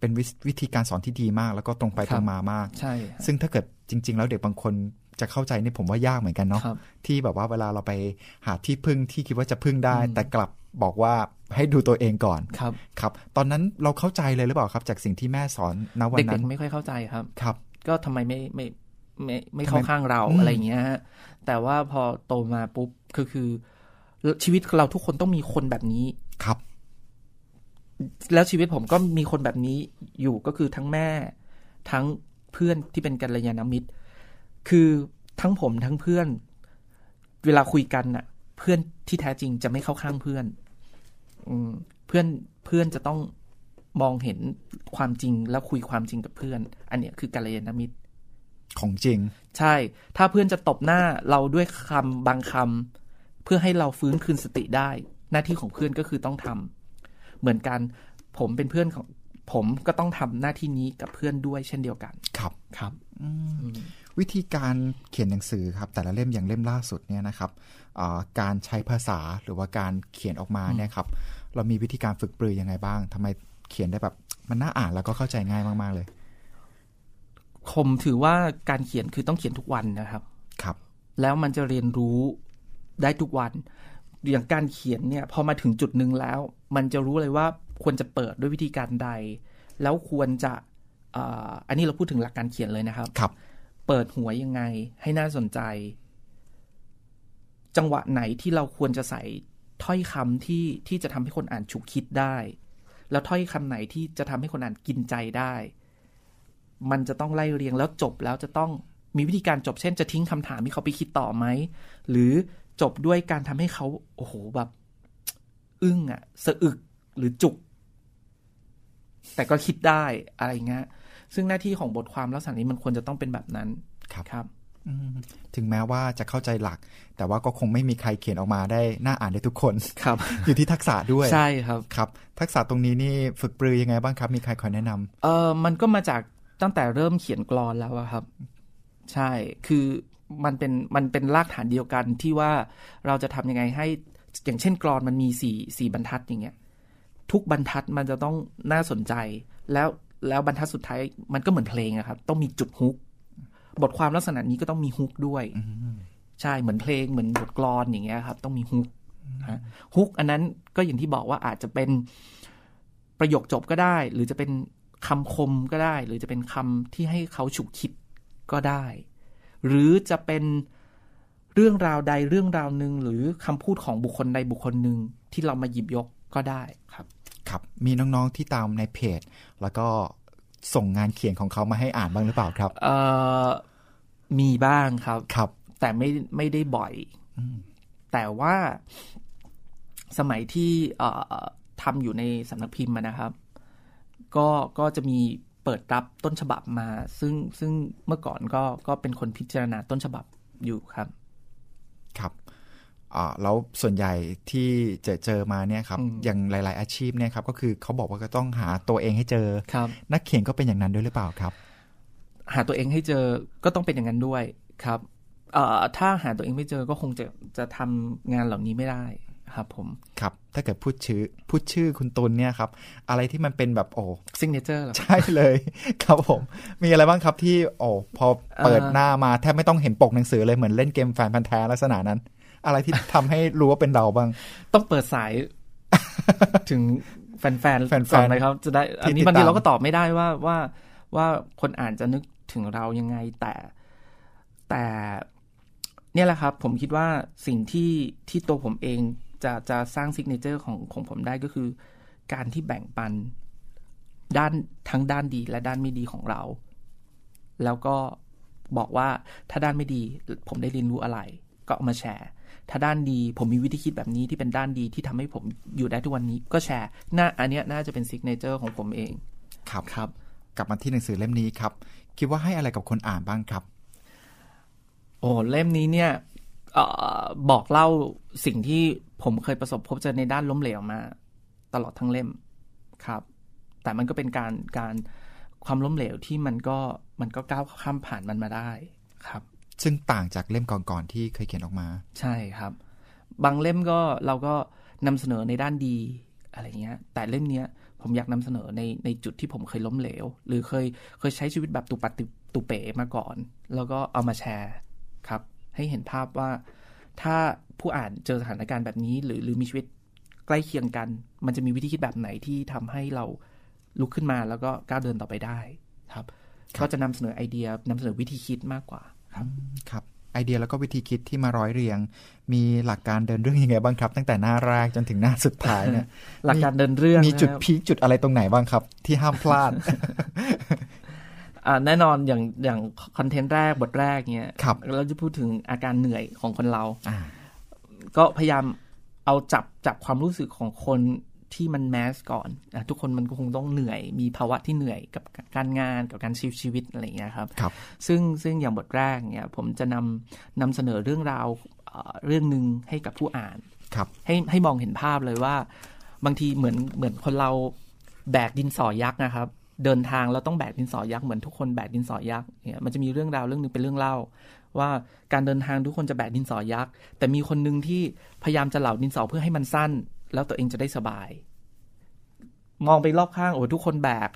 เป็นวิธีการสอนที่ดีมาก แล้วก็ตรงไปตรงมามาก ใช่ ซึ่งถ้าเกิดจริง ๆ แล้วเด็กบางคน จะเข้าใจนี่ผมว่ายากเหมือนกันเนาะที่แบบว่าเวลาเราไปหาที่พึ่งที่คิดว่าจะพึ่งได้ แต่กลับบอกว่าให้ดูตัวเองก่อนครับครับ ตอนนั้นเราเข้าใจเลยหรือเปล่าครับ จากสิ่งที่แม่สอนณวันนั้นเด็กๆไม่ค่อยเข้าใจครับครับ ก็ทำไมไม่ไม่ไม่ไม่เข้าข้างเราอะไรอย่างเงี้ยฮะแต่ว่าพอโตมาปุ๊บก็คือ ชีวิตเราทุกคนต้องมีคนแบบนี้ครับ แล้วชีวิตผมก็มีคนแบบนี้อยู่ก็คือทั้งแม่ ทั้งเพื่อนที่เป็นกัลยาณมิตร คือทั้งผมทั้งเพื่อน เวลาคุยกันน่ะ เพื่อนที่แท้จริงจะไม่เข้าข้างเพื่อน อืเพื่อนเพื่อนจะต้องมองเห็นความจริงแล้วคุยความจริงกับเพื่อน อันเนี้ยคือกัลยาณมิตร ของจริง ใช่ ถ้าเพื่อนจะตบหน้าเราด้วยคำบางคำเพื่อให้เราฟื้นคืนสติได้ หน้าที่ของเพื่อนก็คือต้องทำเหมือนกัน ผมเป็นเพื่อนของผมก็ต้องทำหน้าที่นี้กับเพื่อนด้วยเช่นเดียวกัน ครับครับ วิธีการเขียนหนังสือครับแต่ละเล่มอย่างเล่มล่าสุดเนี่ยนะครับการใช้ภาษาหรือว่าการเขียนออกมาเนี่ยครับเรามีวิธีการฝึกปรือยังไงบ้างทำไมเขียนได้แบบมันน่าอ่านแล้วก็เข้าใจง่ายมาก ๆ เลย ผมถือว่าการเขียนคือต้องเขียนทุกวันนะครับครับ แล้วมันจะเรียนรู้ได้ทุกวัน อย่างการเขียนเนี่ยพอมาถึงจุดหนึ่งแล้ว มันจะรู้เลยว่าควรจะเปิดด้วยวิธีการใด แล้วควรจะอันนี้เราพูดถึงหลักการเขียนเลยนะครับครับ เปิดหัวยังไง ให้น่าสนใจ จังหวะไหนที่เราควรจะใส่ถ้อยคำที่ที่จะทำให้คนอ่านฉุกคิดได้ แล้วถ้อยคำไหนที่จะทำให้คนอ่านกินใจได้ มันจะต้องไล่เรียงแล้วจบแล้วจะต้องมีวิธีการจบเช่นจะทิ้งคำถามให้เขาไปคิดต่อไหม หรือจบด้วยการทำให้เขา โอ้โหแบบ อึ้งอะสะอึกหรือจุก แต่ก็คิดได้อะไรเงี้ย ซึ่งหน้าที่ของบทความลักษณะนี้มันควรจะต้องเป็นแบบนั้นครับครับถึงแม้ว่าจะเข้าใจหลัก แต่ว่าก็คงไม่มีใครเขียนออกมาได้น่าอ่านได้ทุกคนครับ อยู่ที่ทักษะด้วยใช่ครับครับ ทักษะตรงนี้นี่ฝึกปรือยังไงบ้างครับ มีใครคอยแนะนำเออมันก็มาจากตั้งแต่เริ่มเขียนกรอนแล้วครับ ใช่คือมันเป็นมันเป็นรากฐานเดียวกันที่ว่าเราจะทำยังไงให้อย่างเช่นกรอนมันมีสี่สี่บรรทัดอย่างเงี้ยทุกบรรทัดมันจะต้องน่าสนใจ แล้ว แล้วบรรทัดสุดท้ายมันก็เหมือนเพลงอะครับ ต้องมีจุดฮุก บทความลักษณะนี้ก็ต้องมีฮุกด้วยใช่เหมือนเพลงเหมือนบทกลอนอย่างเงี้ยครับ ต้องมีฮุกฮุกอันนั้นก็อย่างที่บอกว่าอาจจะเป็นประโยคจบก็ได้ หรือจะเป็นคำคมก็ได้ หรือจะเป็นคำที่ให้เขาฉุกคิดก็ได้ หรือจะเป็นเรื่องราวใดเรื่องราวหนึ่งหรือคำพูดของบุคคลใดบุคคลหนึ่งที่เรามาหยิบยกก็ได้ครับ ครับมีน้องๆที่ตามในเพจ แล้วก็ส่งงานเขียนของเขามาให้อ่านบ้างหรือเปล่าครับเออมีบ้างครับครับ แต่ไม่ไม่ได้บ่อยแต่ว่าสมัยที่ทำอยู่ในสำนักพิมพ์นะครับ ก็ก็จะมีเปิดรับต้นฉบับมา ซึ่งซึ่งเมื่อก่อนก็ก็เป็นคนพิจารณาต้นฉบับอยู่ครับ ครับ แล้วส่วนใหญ่ที่เจอเจอมาเนี่ยครับอย่างหลาย ๆ อาชีพเนี่ยครับก็คือเขาบอกว่าก็ต้องหาตัวเองให้เจอครับนักเขียนก็เป็นอย่างนั้นด้วยหรือเปล่าครับ หาตัวเองให้เจอก็ต้องเป็นอย่างนั้นด้วยครับถ้าหาตัวเองไม่เจอก็คงจะจะทำงานเหล่านี้ไม่ได้ครับผมครับ ถ้าเกิดพูดชื่อพูดชื่อคุณตุลเนี่ยครับ อะไรที่มันเป็นแบบโอ้ซิงเนเจอร์ใช่เลย ครับผม มีอะไรบ้างครับที่โอ้พอเปิดหน้ามาแทบไม่ต้องเห็นปกหนังสือเลยเหมือนเล่นเกมแฟนพันธ์แท้ลักษณะนั้น อะไรที่ทำให้รู้ว่าเป็นเราบ้าง ต้องเปิดสาย ถึงแฟนแฟนแฟนนะครับ จะได้อันนี้บางทีเราก็ตอบไม่ได้ว่าว่าว่าคนอ่านจะนึกถึงเรายังไงแต่ แต่เนี่ยแหละครับ ผมคิดว่าสิ่งที่ที่ตัวผมเองจะจะสร้าง signature ของของผมได้ก็คือ การที่แบ่งปันด้านทั้งด้านดีและด้านไม่ดีของเรา แล้วก็บอกว่าถ้าด้านไม่ดี ผมได้เรียนรู้อะไร ก็เอามาแชร์ ถ้าด้านดี ผมมีวิธีคิดแบบนี้ที่เป็นด้านดีที่ทำให้ผมอยู่ได้ทุกวันนี้ ก็แชร์น่าอันนี้น่าจะเป็น signature ของผมเอง ครับครับ กลับมาที่หนังสือเล่มนี้ครับ คิดว่าให้อะไรกับคนอ่านบ้างครับ โอ้เล่มนี้เนี่ยบอกเล่าสิ่งที่ผมเคยประสบพบเจอในด้านล้มเหลวมา ตลอดทั้งเล่มครับ แต่มันก็เป็นการการความล้มเหลวที่มันก็มันก็ก้าวข้ามผ่านมันมาได้ครับ ซึ่งต่างจากเล่มก่อนๆที่เคยเขียนออกมา ใช่ครับ บางเล่มก็เราก็นำเสนอในด้านดีอะไรเงี้ย แต่เล่มเนี้ยผมอยากนำเสนอในในจุดที่ผมเคยล้มเหลว หรือเคยเคยใช้ชีวิตแบบตุปัดตุเป๋มาก่อน แล้วก็เอามาแชร์ครับ ให้เห็นภาพว่าถ้าผู้อ่านเจอสถานการณ์แบบนี้ หรือหรือมีชีวิตใกล้เคียงกัน มันจะมีวิธีคิดแบบไหนที่ทำให้เราลุกขึ้นมาแล้วก็ก้าวเดินต่อไปได้ครับก็จะนำเสนอไอเดียนำเสนอวิธีคิดมากกว่า ครับครับไอเดียแล้วก็วิธีคิดที่มาร้อยเรียง มีหลักการเดินเรื่องยังไงบ้างครับ ตั้งแต่หน้าแรกจนถึงหน้าสุดท้ายเนี่ยหลักการเดินเรื่องมีจุดพีคจุดอะไรตรงไหนบ้างครับ ที่ห้ามพลาดแน่นอนอย่างอย่างคอนเทนต์แรกบทแรกเนี่ยเราจะพูดถึงอาการเหนื่อยของคนเราก็พยายามเอาจับจับความรู้สึกของคน ที่มันแมสก่อนอทุกคนมันก็คงต้องเหนื่อย มีภาวะที่เหนื่อยกับการงานกับการชีวิตชีวิตอะไรอย่างเงี้ยครับรบซึ่งซึ่งอย่างบทแรกเนี่ยผมจะนำนำเสนอเรื่องราวเรื่องหนึ่งให้กับผู้อ่านครับให้ให้มองเห็นภาพเลยว่า บางทีเหมือนเหมือนคนเราแบกดินสอยักษ์นะครับ เดินทางแล้วต้องแบกดินสอยักษ์เหมือนทุกคนแบกดินสอยักษ์เนี่ยมันจะมีเรื่องราวเรื่องนึงเป็นเรื่องเล่า ว่าการเดินทางทุกคนจะแบกดินสอยักษ์แต่มีคนหนึ่งที่พยายามจะเหลาดินสอเพื่อให้มันสั้น แล้วตัวเองจะได้สบาย มองไปรอบข้างโอ้ทุกคนแบก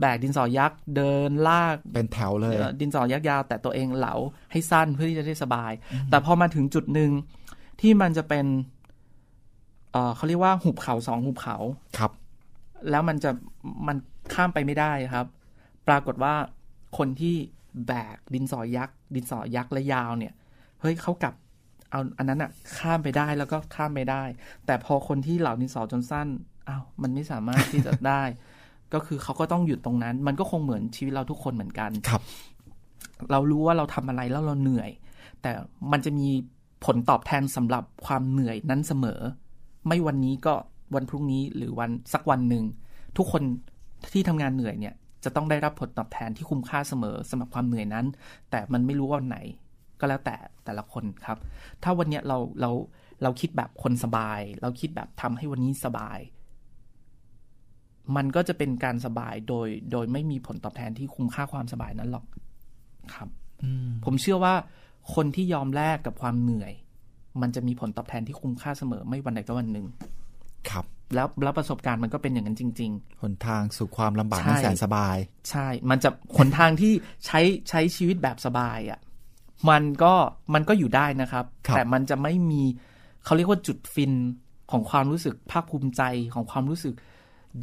แบกดินสอยักษ์เดินลากเป็นแถวเลย ดินสอยักษ์ยาวแต่ตัวเองเหลาให้สั้นเพื่อที่จะได้สบาย แต่พอมาถึงจุดหนึ่งที่มันจะเป็นเขาเรียกว่าหุบเขาสองหุบเขาครับ แล้วมันจะมันข้ามไปไม่ได้ครับ ปรากฏว่าคนที่แบกดินสอยักษ์ดินสอยักษ์และยาวเนี่ยเฮ้ยเขากลับ เอาอันนั้นอะข้ามไปได้แล้วก็ข้ามไปได้ แต่พอคนที่เหล่าดินสอจนสั้นอ้าวมันไม่สามารถที่จะได้ ก็คือเขาก็ต้องหยุดตรงนั้น มันก็คงเหมือนชีวิตเราทุกคนเหมือนกันครับ เรารู้ว่าเราทำอะไรแล้วเราเหนื่อย แต่มันจะมีผลตอบแทนสำหรับความเหนื่อยนั้นเสมอ ไม่วันนี้ก็วันพรุ่งนี้หรือวันสักวันหนึ่งทุกคนที่ทำงานเหนื่อยเนี่ยจะต้องได้รับผลตอบแทนที่คุ้มค่าเสมอสำหรับความเหนื่อยนั้น แต่มันไม่รู้ว่าไหน ก็แล้วแต่แต่ละคนครับ ถ้าวันนี้เราเราเราคิดแบบคนสบาย เราคิดแบบทำให้วันนี้สบาย มันก็จะเป็นการสบายโดยโดยไม่มีผลตอบแทนที่คุ้มค่าความสบายนั้นหรอกครับผมเชื่อว่าคนที่ยอมแลกกับความเหนื่อย มันจะมีผลตอบแทนที่คุ้มค่าเสมอไม่วันใดก็วันหนึ่งครับแล้วแล้วประสบการณ์มันก็เป็นอย่างนั้นจริง ๆ หนทางสู่ความลำบากนั้นแสนสบาย ใช่ มันจะหนทางที่ใช้ใช้ชีวิตแบบสบายอะ่ะ มันก็มันก็อยู่ได้นะครับรบแต่มันจะไม่มีเขาเรียกว่าจุดฟินของความรู้สึกภาคภูมิใจของความรู้สึก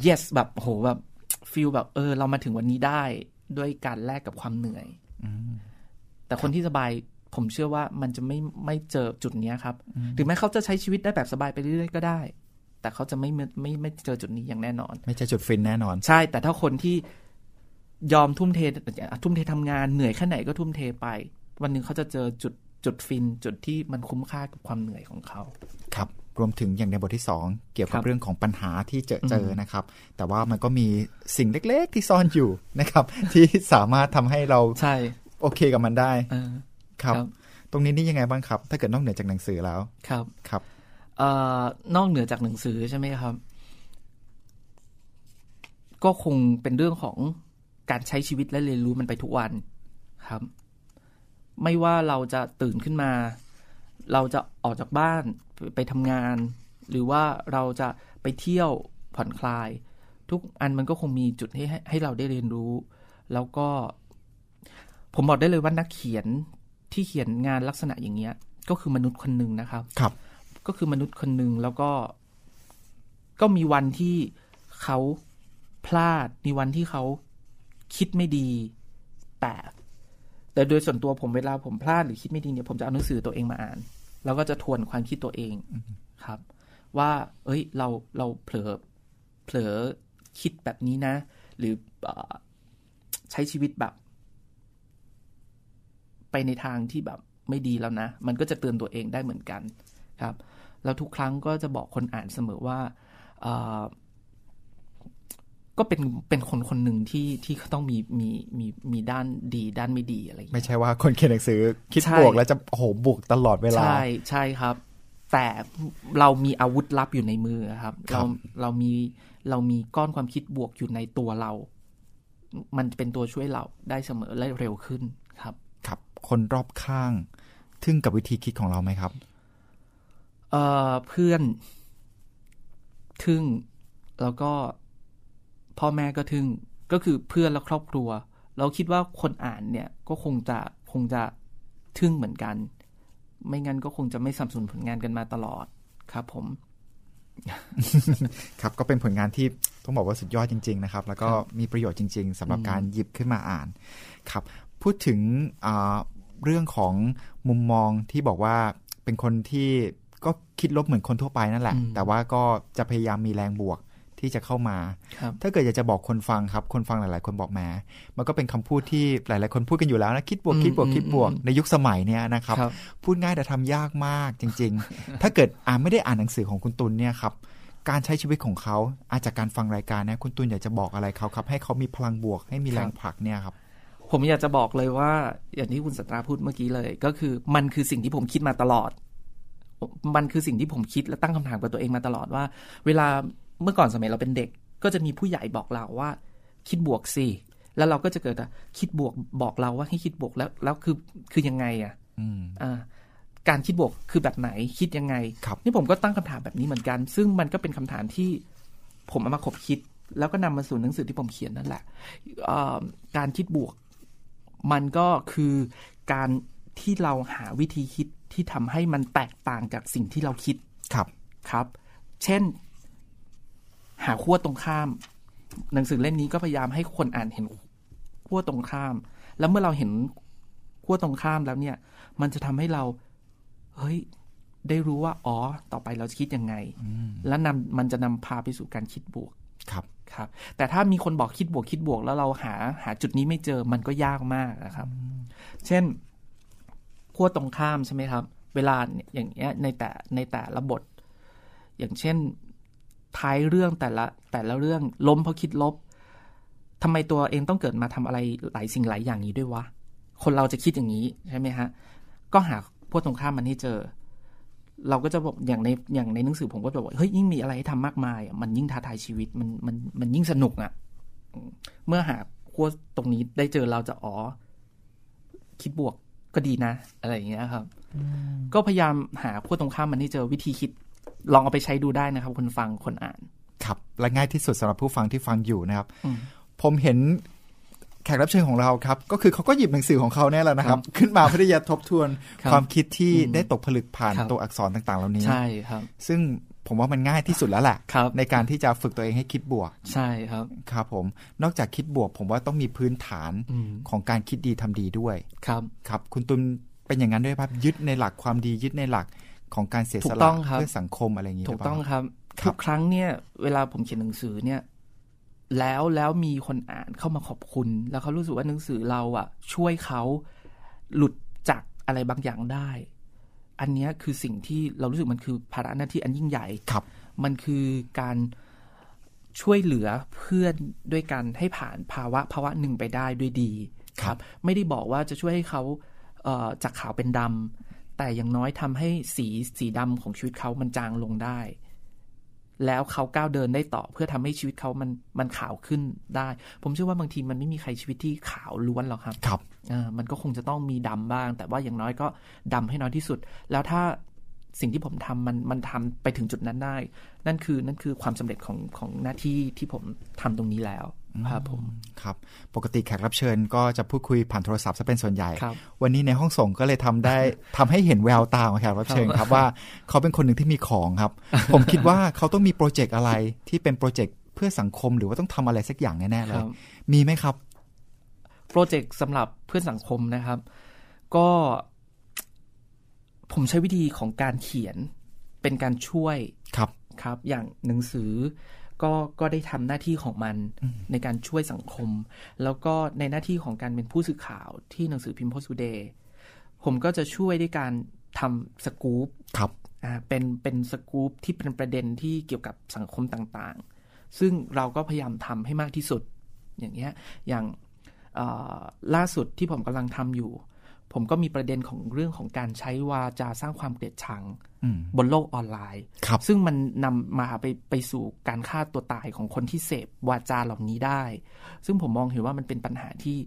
yes แบบโหแบบฟิลแบบเออ เรามาถึงวันนี้ได้ด้วยการแลกกับความเหนื่อยแต่คนที่สบายผมเชื่อว่ามันจะไม่ไม่เจอจุดนี้ครับ ถึงแม้เขาจะใช้ชีวิตได้แบบสบายไปเรื่อยๆก็ได้ แต่เขาจะไม่ไม่ไม่เจอจุดนี้อย่างแน่นอน ไม่เจอจุดฟินแน่นอน ใช่ แต่ถ้าคนที่ยอมทุ่มเททุ่มเททำงานเหนื่อยแค่ไหนก็ทุ่มเทไป วันหนึ่งเขาจะเจอจุดจุดฟินจุดที่มันคุ้มค่ากับความเหนื่อยของเขาครับรวมถึงอย่างในบทที่ 2 เกี่ยวกับเรื่องของปัญหาที่เจอเจอนะครับ แต่ว่ามันก็มีสิ่งเล็ก ๆ ที่ซ่อนอยู่นะครับ ที่สามารถทำให้เราใช่โอเคกับมันได้ครับ ตรงนี้นี่ยังไงบ้างครับ ถ้าเกิดนอกเหนือจากหนังสือแล้วครับครับนอกเหนือจากหนังสือใช่ไหมครับ ก็คงเป็นเรื่องของการใช้ชีวิตและเรียนรู้มันไปทุกวันครับ ไม่ว่าเราจะตื่นขึ้นมา เราจะออกจากบ้านไปทำงาน หรือว่าเราจะไปเที่ยวผ่อนคลาย ทุกอันมันก็คงมีจุดให้ให้เราได้เรียนรู้ แล้วก็ ผมบอกได้เลยว่านักเขียนที่เขียนงานลักษณะอย่างเงี้ย ก็คือมนุษย์คนหนึ่งนะครับ ครับ ก็คือมนุษย์คนหนึ่งแล้วก็ ก็มีวันที่เขาพลาด มีวันที่เขาคิดไม่ดี แต่ แต่โดยส่วนตัวผมเวลาผมพลาดหรือคิดไม่ดีเนี่ยผมจะเอาหนังสือตัวเองมาอ่าน แล้วก็จะทวนความคิดตัวเองครับ ว่า เอ้ย เราเราเผลอเผลอคิดแบบนี้นะ หรือใช้ชีวิตแบบ ไปในทางที่แบบไม่ดีแล้วนะ มันก็จะเตือนตัวเองได้เหมือนกันครับ แล้วทุกครั้งก็จะบอกคนอ่านเสมอว่า ก็เป็นเป็นคนคนหนึ่งที่ที่เขาต้องมีมีมีมีด้านดีด้านไม่ดีอะไรไม่ใช่ว่าคนเขียนหนังสือ คิดบวกแล้วจะโอ้โหบวกตลอดเวลา ใช่ใช่ครับ แต่เรามีอาวุธลับอยู่ในมือครับ เราเรามีเรามีก้อนความคิดบวกอยู่ในตัวเรา มันเป็นตัวช่วยเราได้เสมอและเร็วขึ้นครับ ครับ คนรอบข้าง ทึ่งกับวิธีคิดของเราไหมครับเอ่อเพื่อนทึ่งแล้วก็ พ่อแม่ก็ทึ่งก็คือเพื่อนและครอบครัว เราคิดว่าคนอ่านเนี่ยก็คงจะคงจะทึ่งเหมือนกัน ไม่งั้นก็คงจะไม่สับสนผลงานกันมาตลอดครับ ผม ครับก็เป็นผลงานที่ต้องบอกว่าสุดยอดจริง ๆ นะครับ แล้วก็มีประโยชน์จริง ๆสำหรับการหยิบขึ้นมาอ่าน ครับ พูดถึงเรื่องของมุมมองที่บอกว่าเป็นคนที่ก็คิดลบเหมือนคนทั่วไปนั่นแหละ แต่ว่าก็จะพยายามมีแรงบวก ที่จะเข้ามา ถ้าเกิดอยากจะบอกคนฟังครับ คนฟังหลาย ๆ คนบอกแหมมันก็เป็นคำพูดที่หลาย ๆ คนพูดกันอยู่แล้วนะคิดบวกคิดบวกคิดบวกในยุคสมัยเนี้ยนะครับ พูดง่ายแต่ทำยากมากจริง ๆ ถ้าเกิดอ่านไม่ได้อ่านหนังสือของคุณตุลเนี่ยครับการใช้ชีวิตของเขาอาจจากการฟังรายการนะคุณตุลอยากจะบอกอะไรเขาครับ ให้เขามีพลังบวกให้มีแรงผลักเนี่ยครับ ผมอยากจะบอกเลยว่า อย่างที่คุณสตราพูดเมื่อกี้เลย ก็คือมันคือสิ่งที่ผมคิดมาตลอด มันคือสิ่งที่ผมคิดและตั้งคำถามกับตัวเองมาตลอดว่า เวลา เมื่อก่อนสมัยเราเป็นเด็ก ก็จะมีผู้ใหญ่บอกเราว่า คิดบวกสิแล้วเราก็จะเกิดคิดบวกบอกเราว่าให้คิดบวกแล้วแล้วคือคือยังไงอะอ่าการคิดบวกคือแบบไหนคิดยังไง นี่ผมก็ตั้งคำถามแบบนี้เหมือนกัน ซึ่งมันก็เป็นคำถามที่ผมเอามาคบคิด แล้วก็นำมาสู่หนังสือที่ผมเขียนนั่นแหละการคิดบวก มันก็คือการที่เราหาวิธีคิดที่ทำให้มันแตกต่างจากสิ่งที่เราคิดครับครับ เช่น หาขั้วตรงข้าม หนังสือเล่มนี้ก็พยายามให้คนอ่านเห็นขั้วตรงข้าม แล้วเมื่อเราเห็นขั้วตรงข้ามแล้วเนี่ย มันจะทำให้เรา เฮ้ย ได้รู้ว่า อ๋อ ต่อไปเราจะคิดยังไง แล้วนำมันจะนำพาไปสู่การคิดบวก ครับ ครับ แต่ถ้ามีคนบอกคิดบวกคิดบวก แล้วเราหาหาจุดนี้ไม่เจอ มันก็ยากมากนะครับ เช่นขั้วตรงข้ามใช่ไหมครับ เวลาอย่างเงี้ยในแต่ในแต่ละบท อย่างเช่น ท้ายเรื่องแต่ละแต่ละเรื่องล้มเพราะคิดลบทำไมตัวเองต้องเกิดมาทำอะไรหลายสิ่งหลายอย่างนี้ด้วยวะ คนเราจะคิดอย่างนี้ใช่ไหมฮะ ก็หาพวกตรงข้ามมันให้เจอ เราก็จะบอกอย่างในอย่างในหนังสือผมก็จะบอกเฮ้ยยิ่งมีอะไรให้ทำมากมาย มันยิ่งท้าทายชีวิตมันมันมันยิ่งสนุกอะ่ะ เมื่อหาขั้วตรงนี้ได้เจอเราจะอ๋อคิดบวกก็ดีนะ อะไรอย่างเงี้ยครับ ก็พยายามหาขั้วตรงข้ามมันให้เจอวิธีคิด ลองเอาไปใช้ดูได้นะครับคนฟังคนอ่าน ครับ และง่ายที่สุดสำหรับผู้ฟังที่ฟังอยู่นะครับ ผมเห็นแขกรับเชิญของเราครับ ก็คือเขาก็หยิบหนังสือของเขาเนี่ยแหละนะครับ ขึ้นมาเพื่อที่จะทบทวนความคิดที่ได้ตกผลึกผ่านตัวอักษรต่าง ๆ เหล่านี้ใช่ครับ ซึ่งผมว่ามันง่ายที่สุดแล้วแหละในการที่จะฝึกตัวเองให้คิดบวก ใช่ครับครับผมนอกจากคิดบวก ผมว่าต้องมีพื้นฐานของการคิดดีทำดีด้วยครับครับ คุณตุลเป็นอย่างนั้นด้วยครับยึดในหลักความดียึดในหลัก ของการเสียสละเพื่อสังคมอะไรอย่างนี้ถูกต้องครับทุกครั้งเนี่ย เวลาผมเขียนหนังสือเนี่ย แล้วแล้วมีคนอ่านเข้ามาขอบคุณ แล้วเขารู้สึกว่าหนังสือเราอะ ช่วยเขาหลุดจากอะไรบางอย่างได้ อันนี้คือสิ่งที่เรารู้สึกมันคือภาระหน้าที่อันยิ่งใหญ่ครับ มันคือการช่วยเหลือเพื่อนด้วยกันให้ผ่านภาวะภาวะหนึ่งไปได้ด้วยดีครับ ไม่ได้บอกว่าจะช่วยให้เขาเอ่อจากขาวเป็นดำ แต่อย่างน้อยทำให้สีสีดำของชีวิตเขามันจางลงได้ แล้วเขาก้าวเดินได้ต่อเพื่อทำให้ชีวิตเขามันมันขาวขึ้นได้ ผมเชื่อว่าบางทีมันไม่มีใครชีวิตที่ขาวล้วนหรอกครับ ครับเออมันก็คงจะต้องมีดำบ้าง แต่ว่าอย่างน้อยก็ดำให้น้อยที่สุด แล้วถ้าสิ่งที่ผมทำมันมันทำไปถึงจุดนั้นได้ นั่นคือนั่นคือความสำเร็จของของหน้าที่ที่ผมทำตรงนี้แล้ว ครับผมครับ ปกติแขกรับเชิญก็จะพูดคุยผ่านโทรศัพท์ซะเป็นส่วนใหญ่ครับวันนี้ในห้องส่งก็เลยทำได้ทำให้เห็นแววตาของแขกรับเชิญครับว่าเขาเป็นคนหนึ่งที่มีของครับ ผมคิดว่าเขาต้องมีโปรเจกต์อะไรที่เป็นโปรเจกต์เพื่อสังคมหรือว่าต้องทำอะไรสักอย่างแน่ๆเลคยรับมีไหมครับ โปรเจกต์สำหรับเพื่อนสังคมนะครับ ก็ ผมใช้วิธีของการเขียนเป็นการช่วยครับครับ อย่างหนังสือ ก็ก็ได้ทำหน้าที่ของมันในการช่วยสังคม แล้วก็ในหน้าที่ของการเป็นผู้สื่อข่าวที่หนังสือพิมพ์โพสต์เดย์ผมก็จะช่วยด้วยการทำสกู๊ปครับอ่าเป็นเป็นสกู๊ปที่เป็นประเด็นที่เกี่ยวกับสังคมต่างๆ ซึ่งเราก็พยายามทำให้มากที่สุด อย่างเงี้ยอย่างเอ่อล่าสุดที่ผมกำลังทำอยู่ ผมก็มีประเด็นของเรื่องของการใช้วาจาสร้างความเกลียดชังอืมบนโลกออนไลน์ครับซึ่งมันนำมาไปไปสู่การฆ่าตัวตายของคนที่เสพวาจาเหล่านี้ได้ ซึ่งผมมองเห็นว่ามันเป็นปัญหาที่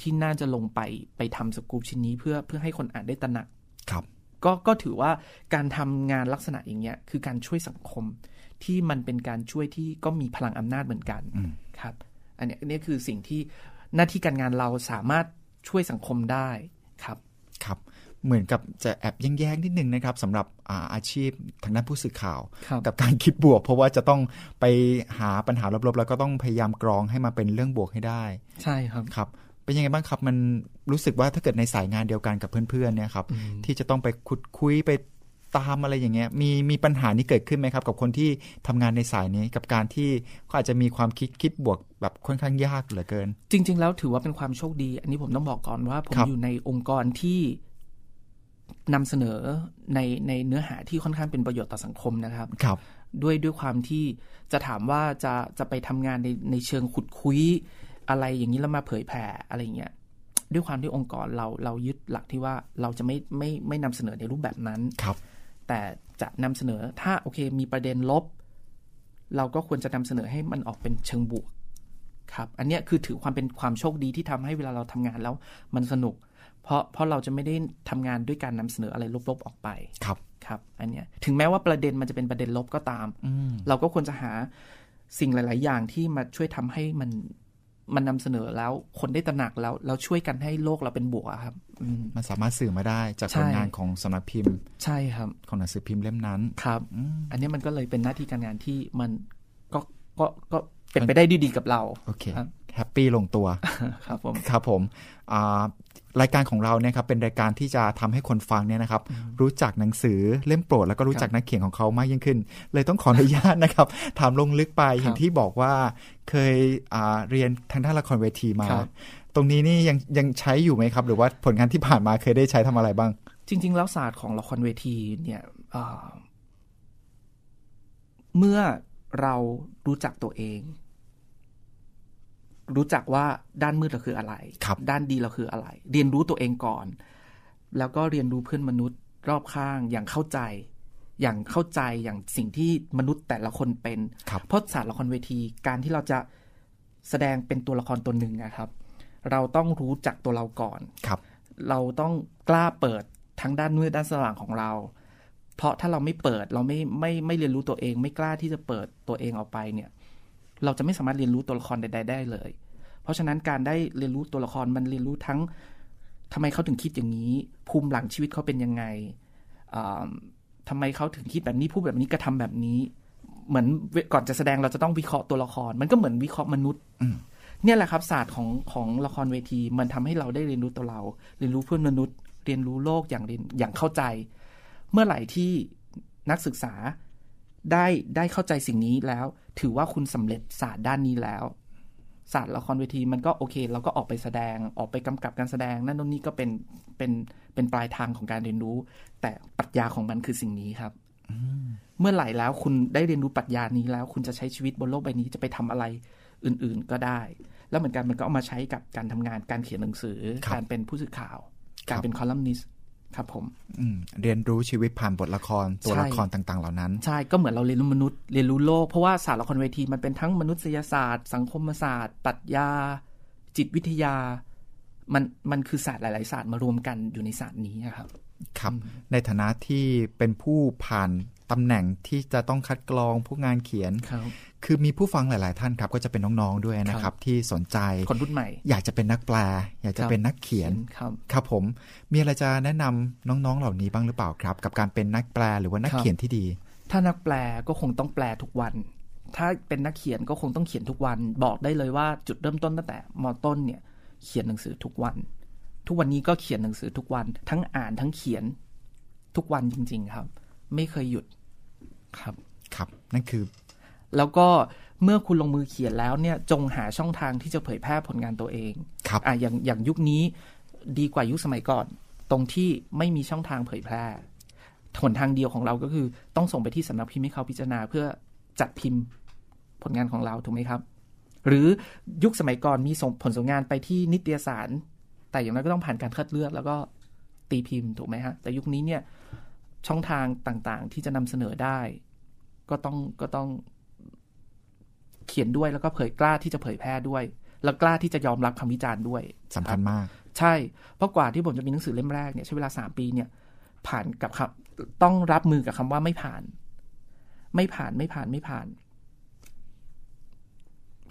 ที่น่าจะลงไปไปทำสกู๊ปชิ้นนี้เพื่อเพื่อให้คนอ่านได้ตระหนักครับก็ก็ถือว่าการทำงานลักษณะอย่างเงี้ยคือการช่วยสังคมที่มันเป็นการช่วยที่ก็มีพลังอำนาจเหมือนกันอืมครับ อันเนี้ยอันเนี้ยคือสิ่งที่หน้าที่การงานเราสามารถช่วยสังคมได้ ครับครับเหมือนกับจะแอบแย้งๆนิดนึงนะครับสำหรับอาอาชีพทางด้านผู้สื่อข่าวครับกับการคิดบวก เพราะว่าจะต้องไปหาปัญหาลบๆ แล้วก็ต้องพยายามกรองให้มาเป็นเรื่องบวกให้ได้ ใช่ครับครับ เป็นยังไงบ้างครับมันรู้สึกว่าถ้าเกิดในสายงานเดียวกันกับเพื่อนๆเนี่ยครับอืมที่จะต้องไปคุดคุยไป ตามอะไรอย่างเงี้ยมีมีปัญหานี้เกิดขึ้นไหมครับ กับคนที่ทำงานในสายนี้กับการที่เขาอาจจะมีความคิดคิดบวกแบบค่อนข้างยากเหลือเกิน จริง ๆ แล้วถือว่าเป็นความโชคดี อันนี้ผมต้องบอกก่อนว่าผมครับอยู่ในองค์กรที่นำเสนอในในเนื้อหาที่ค่อนข้างเป็นประโยชน์ต่อสังคมนะครับครับ ด้วยด้วยความที่จะถามว่าจะจะไปทำงานในในเชิงขุดคุยอะไรอย่างนี้แล้วมาเผยแผ่อะไรเงี้ยด้วยความที่องค์กรเราเรายึดหลักที่ว่าเราจะไม่ไม่ไม่นำเสนอในรูปแบบนั้นครับ แต่จะนำเสนอถ้าโอเคมีประเด็นลบ เราก็ควรจะนำเสนอให้มันออกเป็นเชิงบวกครับ อันเนี้ยคือถือความเป็นความโชคดีที่ทำให้เวลาเราทำงานแล้วมันสนุก เพราะเพราะเราจะไม่ได้ทำงานด้วยการนำเสนออะไรลบๆออกไปครับครับ อันเนี้ยถึงแม้ว่าประเด็นมันจะเป็นประเด็นลบก็ตามอืมเราก็ควรจะหาสิ่งหลาย ๆ อย่างที่มาช่วยทำให้มัน มันนำเสนอแล้วคนได้ตระหนักแล้วเราช่วยกันให้โลกเราเป็นบวกอะครับอืมมันสามารถสื่อมาได้จากใช่ผลงานของสำนักพิมพ์ ใช่ครับ ของหนังสือพิมพ์เล่มนั้นครับอืมอันนี้มันก็เลยเป็นหน้าที่การงานที่มันก็ก็ก็เป็นไปได้ดีๆกับเราโอเคครับแฮปปี้ลงตัวครับผมครับผมอ่า รายการของเราเนี่ยครับเป็นรายการที่จะทำให้คนฟังเนี่ยนะครับ รู้จักหนังสือเล่มโปรด แล้วก็รู้จักนักเขียนของเขามากยิ่งขึ้น เลยต้องขออนุญาตนะครับ ถามลงลึกไปอย่างที่บอกว่าเคยอ่าเรียนทางด้านละครเวทีมาครับตรงนี้นี่ยังยังใช้อยู่ไหมครับ หรือว่าผลงานที่ผ่านมาเคยได้ใช้ทำอะไรบ้าง จริง ๆ แล้วศาสตร์ของละครเวทีเนี่ยเอ่อเมื่อเรารู้จักตัวเอง รู้จักว่าด้านมืดเราคืออะไรครับด้านดีเราคืออะไร เรียนรู้ตัวเองก่อน แล้วก็เรียนรู้เพื่อนมนุษย์รอบข้างอย่างเข้าใจ อย่างเข้าใจอย่างสิ่งที่มนุษย์แต่ละคนเป็นครับเพราะศาสตร์ละครเวทีการที่เราจะแสดงเป็นตัวละครตัวหนึ่งนะครับ เราต้องรู้จักตัวเราก่อนครับ เราต้องกล้าเปิดทั้งด้านมืดด้านสว่างของเรา เพราะถ้าเราไม่เปิดเราไม่ไม่ไม่เรียนรู้ตัวเอง ไม่กล้าที่จะเปิดตัวเองออกไปเนี่ย เราจะไม่สามารถเรียนรู้ตัวละครใด ๆ ได้เลย เพราะฉะนั้นการได้เรียนรู้ตัวละครมันเรียนรู้ทั้งทำไมเขาถึงคิดอย่างนี้ ภูมิหลังชีวิตเขาเป็นยังไงอ่าทำไมเขาถึงคิดแบบนี้พูดแบบนี้กระทำแบบนี้ เหมือนก่อนจะแสดงเราจะต้องวิเคราะห์ตัวละคร มันก็เหมือนวิเคราะห์มนุษย์อืมเนี่ยแหละครับศาสตร์ของของละครเวที มันทำให้เราได้เรียนรู้ตัวเรา เรียนรู้เพื่อนมนุษย์ เรียนรู้โลกอย่างเรียนอย่างเข้าใจ เมื่อไหร่ที่นักศึกษา ได้ได้เข้าใจสิ่งนี้แล้ว ถือว่าคุณสำเร็จศาสตร์ด้านนี้แล้ว ศาสตร์ละครเวทีมันก็โอเค เราก็ออกไปแสดงออกไปกำกับการแสดง นั่นนู่นนี่ก็เป็นเป็นเป็นปลายทางของการเรียนรู้ แต่ปรัชญาของมันคือสิ่งนี้ครับเมื่อไหร่แล้วคุณได้เรียนรู้ปรัชญานี้แล้ว คุณจะใช้ชีวิตบนโลกใบนี้จะไปทำอะไรอื่น ๆก็ได้ แล้วเหมือนกันมันก็เอามาใช้กับการทำงานการเขียนหนังสือ การเป็นผู้สื่อข่าว การเป็นคอลัมนิสต์ ครับผมเรียนรู้ชีวิตผ่านบทละครตัวละครต่าง ๆ เหล่านั้น ใช่ก็เหมือนเราเรียนรู้มนุษย์เรียนรู้โลก เพราะว่าศาสตร์ละครเวทีมันเป็นทั้งมนุษยศาสตร์ สังคมศาสตร์ปรัชญา จิตวิทยา มันมันคือศาสตร์หลาย ๆ ศาสตร์มารวมกันอยู่ในศาสตร์นี้ครับ ครับ ในฐานะที่เป็นผู้ผ่านตำแหน่งที่จะต้องคัดกรองผู้งานเขียน คือมีผู้ฟังหลาย ๆ ท่านครับ ก็จะเป็นน้อง ๆ ด้วยนะครับ ที่สนใจคนรุ่นใหม่ อยากจะเป็นนักแปล อยากจะเป็นนักเขียนครับครับผม มีอะไรจะแนะนำน้อง ๆ เหล่านี้บ้างหรือเปล่าครับ กับการเป็นนักแปลหรือว่านักเขียนที่ดี ถ้านักแปลก็คงต้องแปลทุกวัน ถ้าเป็นนักเขียนก็คงต้องเขียนทุกวัน บอกได้เลยว่าจุดเริ่มต้นตั้งแต่มต้นเนี่ย เขียนหนังสือทุกวัน ทุกวันนี้ก็เขียนหนังสือทุกวัน ทั้งอ่านทั้งเขียนทุกวันจริง ๆ ครับ ไม่เคยหยุดครับครับ นั่นคือ แล้วก็เมื่อคุณลงมือเขียนแล้วเนี่ยจงหาช่องทางที่จะเผยแพร่ผลงานตัวเองครับอ่าอย่างอย่างยุคนี้ดีกว่ายุคสมัยก่อน ตรงที่ไม่มีช่องทางเผยแพร่หนทางเดียวของเราก็คือต้องส่งไปที่สำนักพิมพ์ให้เขาพิจารณาเพื่อจัดพิมพ์ผลงานของเราถูกไหมครับ หรือยุคสมัยก่อนมีส่งผลส่งงานไปที่นิตยสาร แต่อย่างนั้นก็ต้องผ่านการคัดเลือก แล้วก็ตีพิมพ์ถูกไหมฮะแต่ยุคนี้เนี่ยช่องทางต่างๆ ที่จะนำเสนอได้ ก็ต้องก็ต้อง เขียนด้วยแล้วก็เผยกล้าที่จะเผยแพร่ด้วย แล้วกล้าที่จะยอมรับคำวิจารณ์ด้วยสำคัญมาก ใช่ เพราะกว่าที่ผมจะมีหนังสือเล่มแรกเนี่ยใช้เวลาสามปีเนี่ย ผ่านกับคำต้องรับมือกับคำว่าไม่ผ่าน ไม่ผ่านไม่ผ่านไม่ผ่าน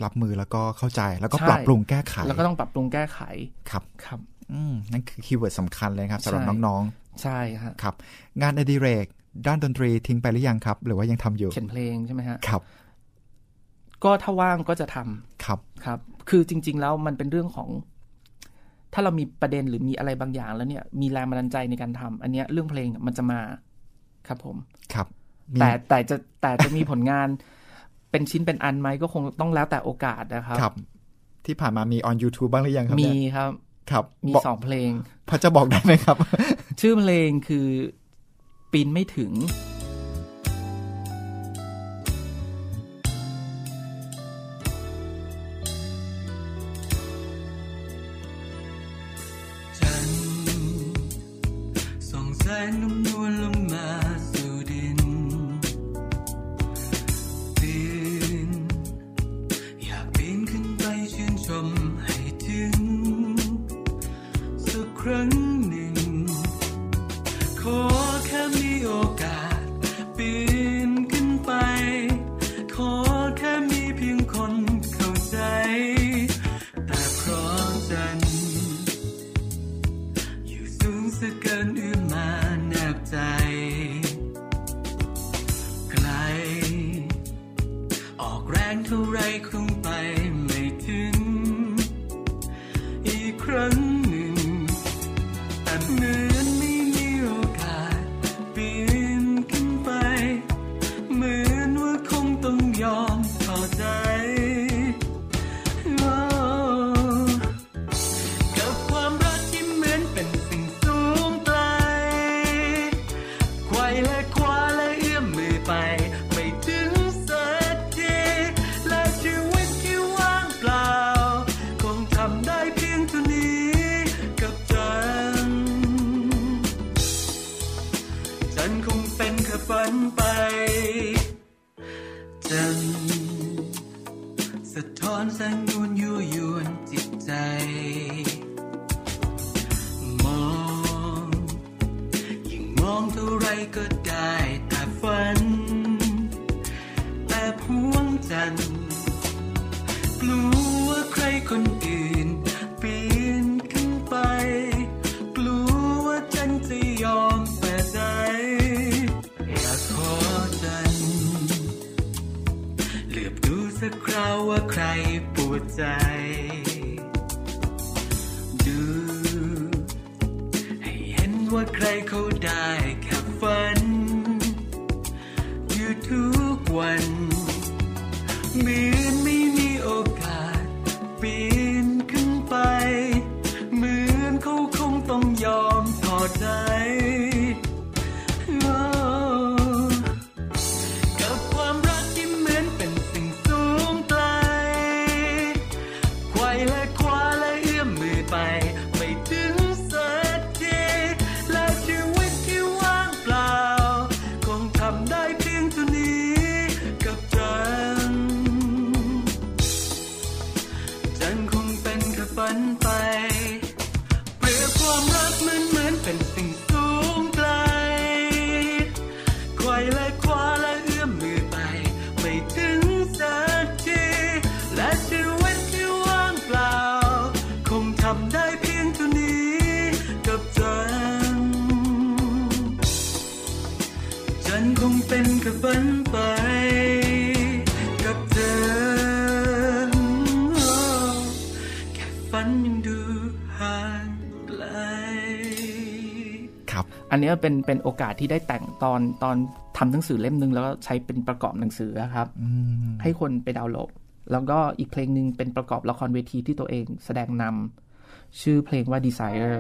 รับมือแล้วก็เข้าใจแล้วก็ปรับปรุงแก้ไข แล้วก็ต้องปรับปรุงแก้ไขครับครับอืมนั่นคือ keyword สำคัญเลยครับสำหรับน้องๆ ใช่ครับครับ งานอดิเรก ด้านดนตรีทิ้งไปหรือยังครับ หรือว่ายังทำอยู่เขียนเพลงใช่ไหมฮะครับ ก็ถ้าว่างก็จะทำครับครับ คือจริง ๆ แล้วมันเป็นเรื่องของ ถ้าเรามีประเด็นหรือมีอะไรบางอย่างแล้วเนี่ย มีแรงบันดาลใจในการทำอันเนี้ยเรื่องเพลงมันจะมาครับผมครับ แต่แต่จะแต่จะมีผลงานเป็นชิ้นเป็นอันไหมก็คงต้องแล้วแต่โอกาสนะครับครับ ที่ผ่านมามีออน YouTube บ้างหรือยังครับมีครับ ครับ มีสองเพลง พอจะบอกได้ไหมครับ ชื่อเพลงคือปีนไม่ถึง random กัน กลัวใครคนอื่นปีนขึ้นไป กลัวว่าฉันจะยอมแต่ใจอยากขอจันเหลือบดูสักคราวว่าใครปวดใจดูให้เห็นว่าใครเขา นนี้เป็นเป็นโอกาสที่ได้แต่งตอนตอนทำหนังสือเล่มนึง แล้วก็ใช้เป็นประกอบหนังสือครับ ให้คนไปดาวน์โหลด แล้วก็อีกเพลงหนึ่งเป็นประกอบละครเวทีที่ตัวเองแสดงนำชื่อเพลงว่า Desire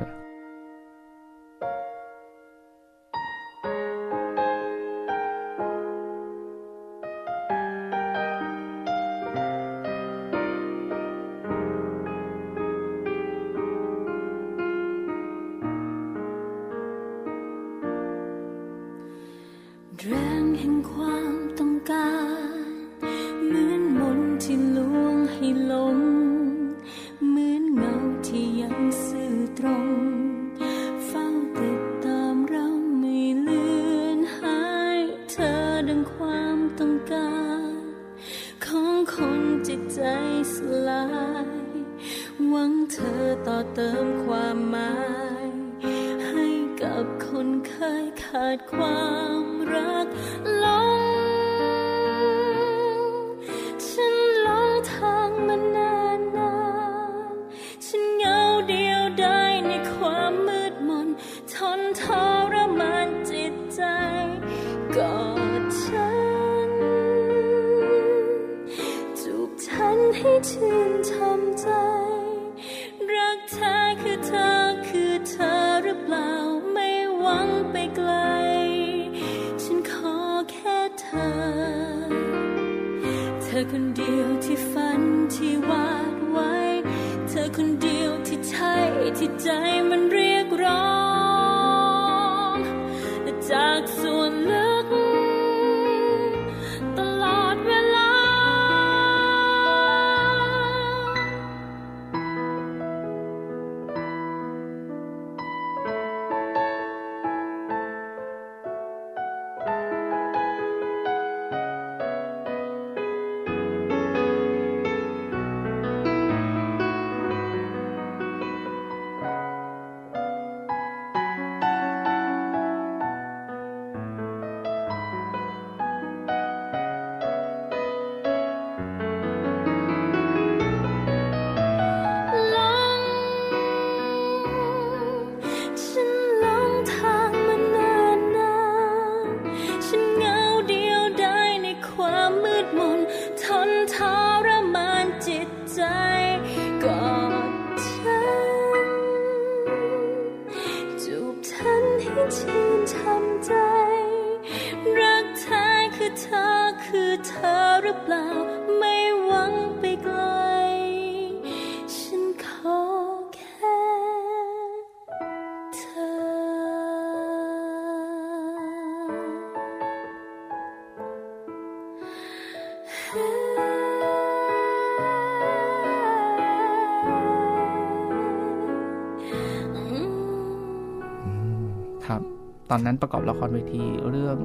ตอนนั้นประกอบละครเวทีเรื่อง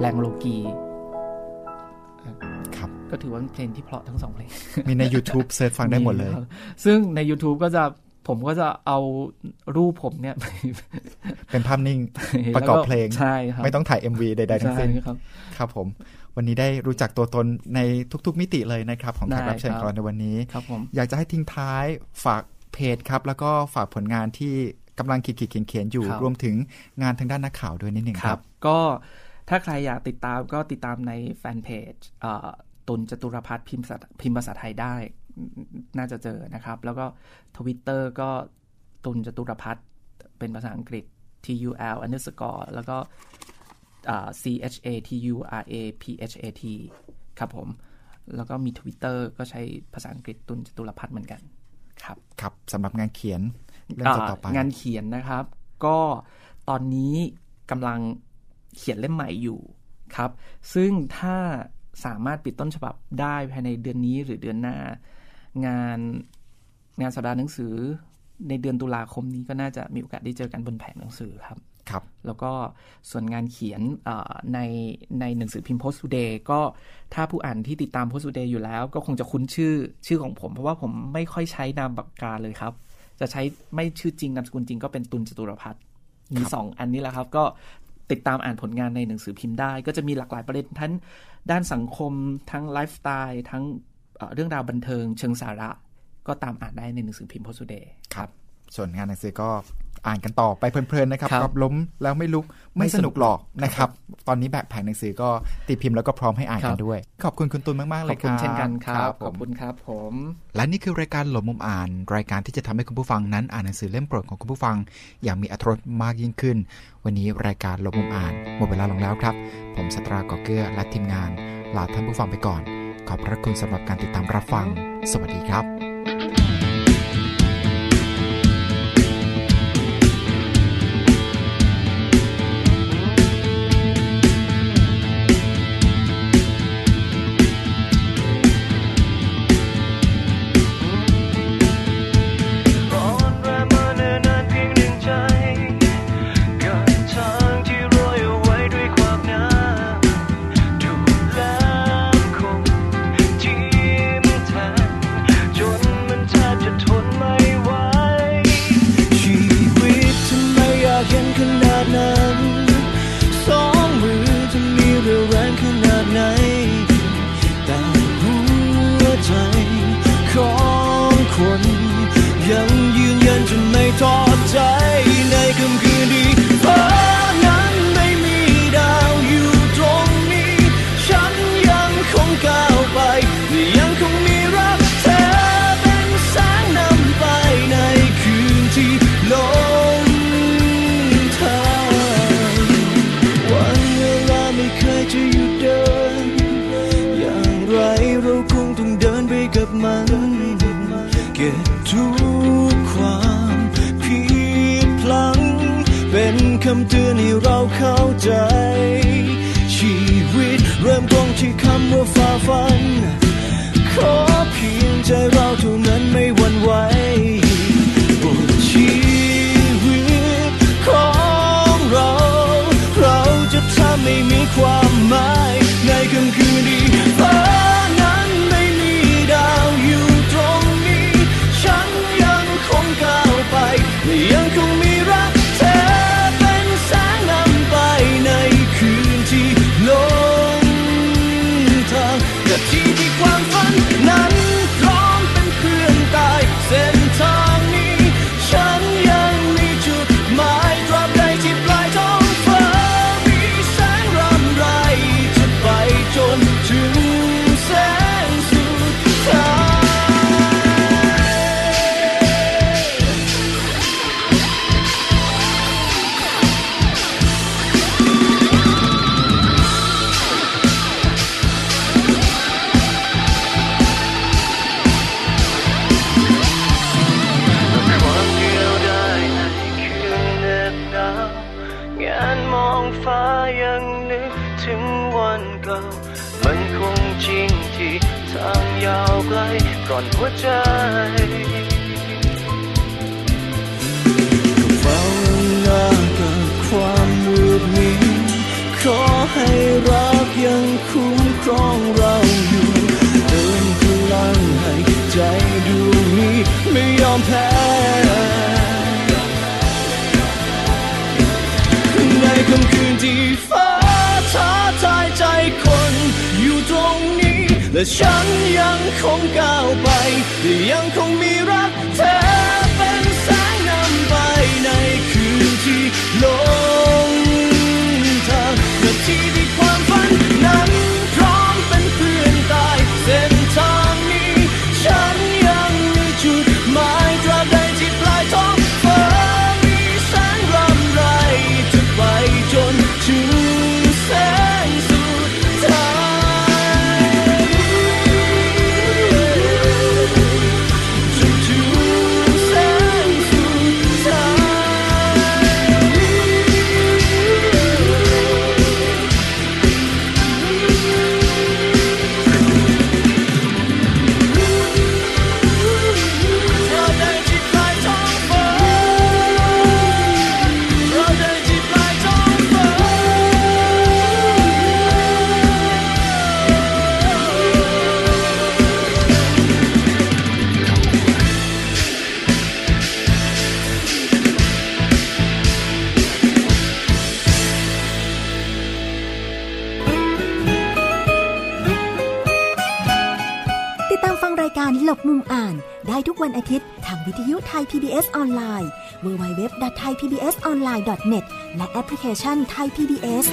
แรงโลกีครับก็ถือว่าเพลงที่เพราะทั้งสองเพลง มีใน YouTube เซิร์ชฟังได้หมดเลย ซึ่งใน YouTube ก็จะผมก็จะเอารูปผมเนี่ย เป็นภาพนิ่งประกอบเพลง ใช่ครับ ไม่ต้องถ่าย MV ใดๆทั้งสิ้นครับ ครับผม วันนี้ได้รู้จักตัวตนในทุกๆมิติเลยนะครับ ของแขกรับเชิญของเราในวันนี้ ครับผม อยากจะให้ทิ้งท้ายฝากเพจครับ แล้วก็ฝากผลงานที่ กำลังขีดขีดเขียนอยู่ รวมถึงงานทางด้านนักข่าวด้วยนิดหนึ่งครับ ก็ถ้าใครอยากติดตามก็ติดตามในแฟนเพจตุนจตุรพัฒน์พิมพ์พิมพ์ภาษาไทยได้น่าจะเจอนะครับ แล้วก็ทวิตเตอร์ก็ตุนจตุรพัฒน์เป็นภาษาอังกฤษ t u l underscore แล้วก็ c h a t u r a p h a t ครับผม แล้วก็มี Twitter ก็ใช้ภาษาอังกฤษตุนจตุรพัฒน์เหมือนกัน ครับ ครับสำหรับงานเขียน เรื่องต่อไปงานเขียนนะครับ ก็ตอนนี้กำลังเขียนเล่มใหม่อยู่ครับ ซึ่งถ้าสามารถปิดต้นฉบับได้ภายในเดือนนี้หรือเดือนหน้า งานงานสัปดาห์หนังสือในเดือนตุลาคมนี้ก็น่าจะมีโอกาสได้เจอกันบนแผงหนังสือครับครับ แล้วก็ส่วนงานเขียนในในหนังสือพิมพ์ Post Today ก็ถ้าผู้อ่านที่ติดตาม Post Today อยู่แล้ว ก็คงจะคุ้นชื่อชื่อของผม เพราะว่าผมไม่ค่อยใช้นามปากกาเลยครับ จะใช้ไม่ชื่อจริงนามสกุลจริงก็เป็นตุลจตุรพัฒน์มีสองอันนี้แหละครับ ก็ติดตามอ่านผลงานในหนังสือพิมพ์ได้ ก็จะมีหลากหลายประเด็นทั้งด้านสังคม ทั้งไลฟ์สไตล์ทั้งเรื่องราวบันเทิง เชิงสาระ ก็ตามอ่านได้ในหนังสือพิมพ์ Post Today ครับ ส่วนงานหนังสือก็ อ่านกันต่อไปเพลินๆนะครับกับล้มแล้วไม่ลุกไม่สนุกหรอกนะครับ ตอนนี้แบบแผงหนังสือก็ตีพิมพ์แล้วก็พร้อมให้อ่านกันด้วย ขอบคุณคุณตุลมากๆเลยครับขอบคุณเช่นกันครับขอบคุณครับผม และนี่คือรายการหลบมุมอ่าน รายการที่จะทำให้คุณผู้ฟังนั้นอ่านหนังสือเล่มโปรดของคุณผู้ฟัง อย่างมีอรรถรสมากยิ่งขึ้น วันนี้รายการหลบมุมอ่านหมดเวลาลงแล้วครับ ผมสตรากอเกื้อและทีมงานลาท่านผู้ฟังไปก่อน ขอบพระคุณสำหรับการติดตามรับฟัง สวัสดีครับ คำเตือนให้เราเข้าใจ ชีวิตเริ่มต้นที่คำว่าฝ่าฟัน ขอเพียงใจเราเท่านั้นไม่หวั่นไหวบทชีวิตของเรา เราจะทำให้มีความหมายในค่ำคืนที่ฟ้า พลิเคชันไทย PBS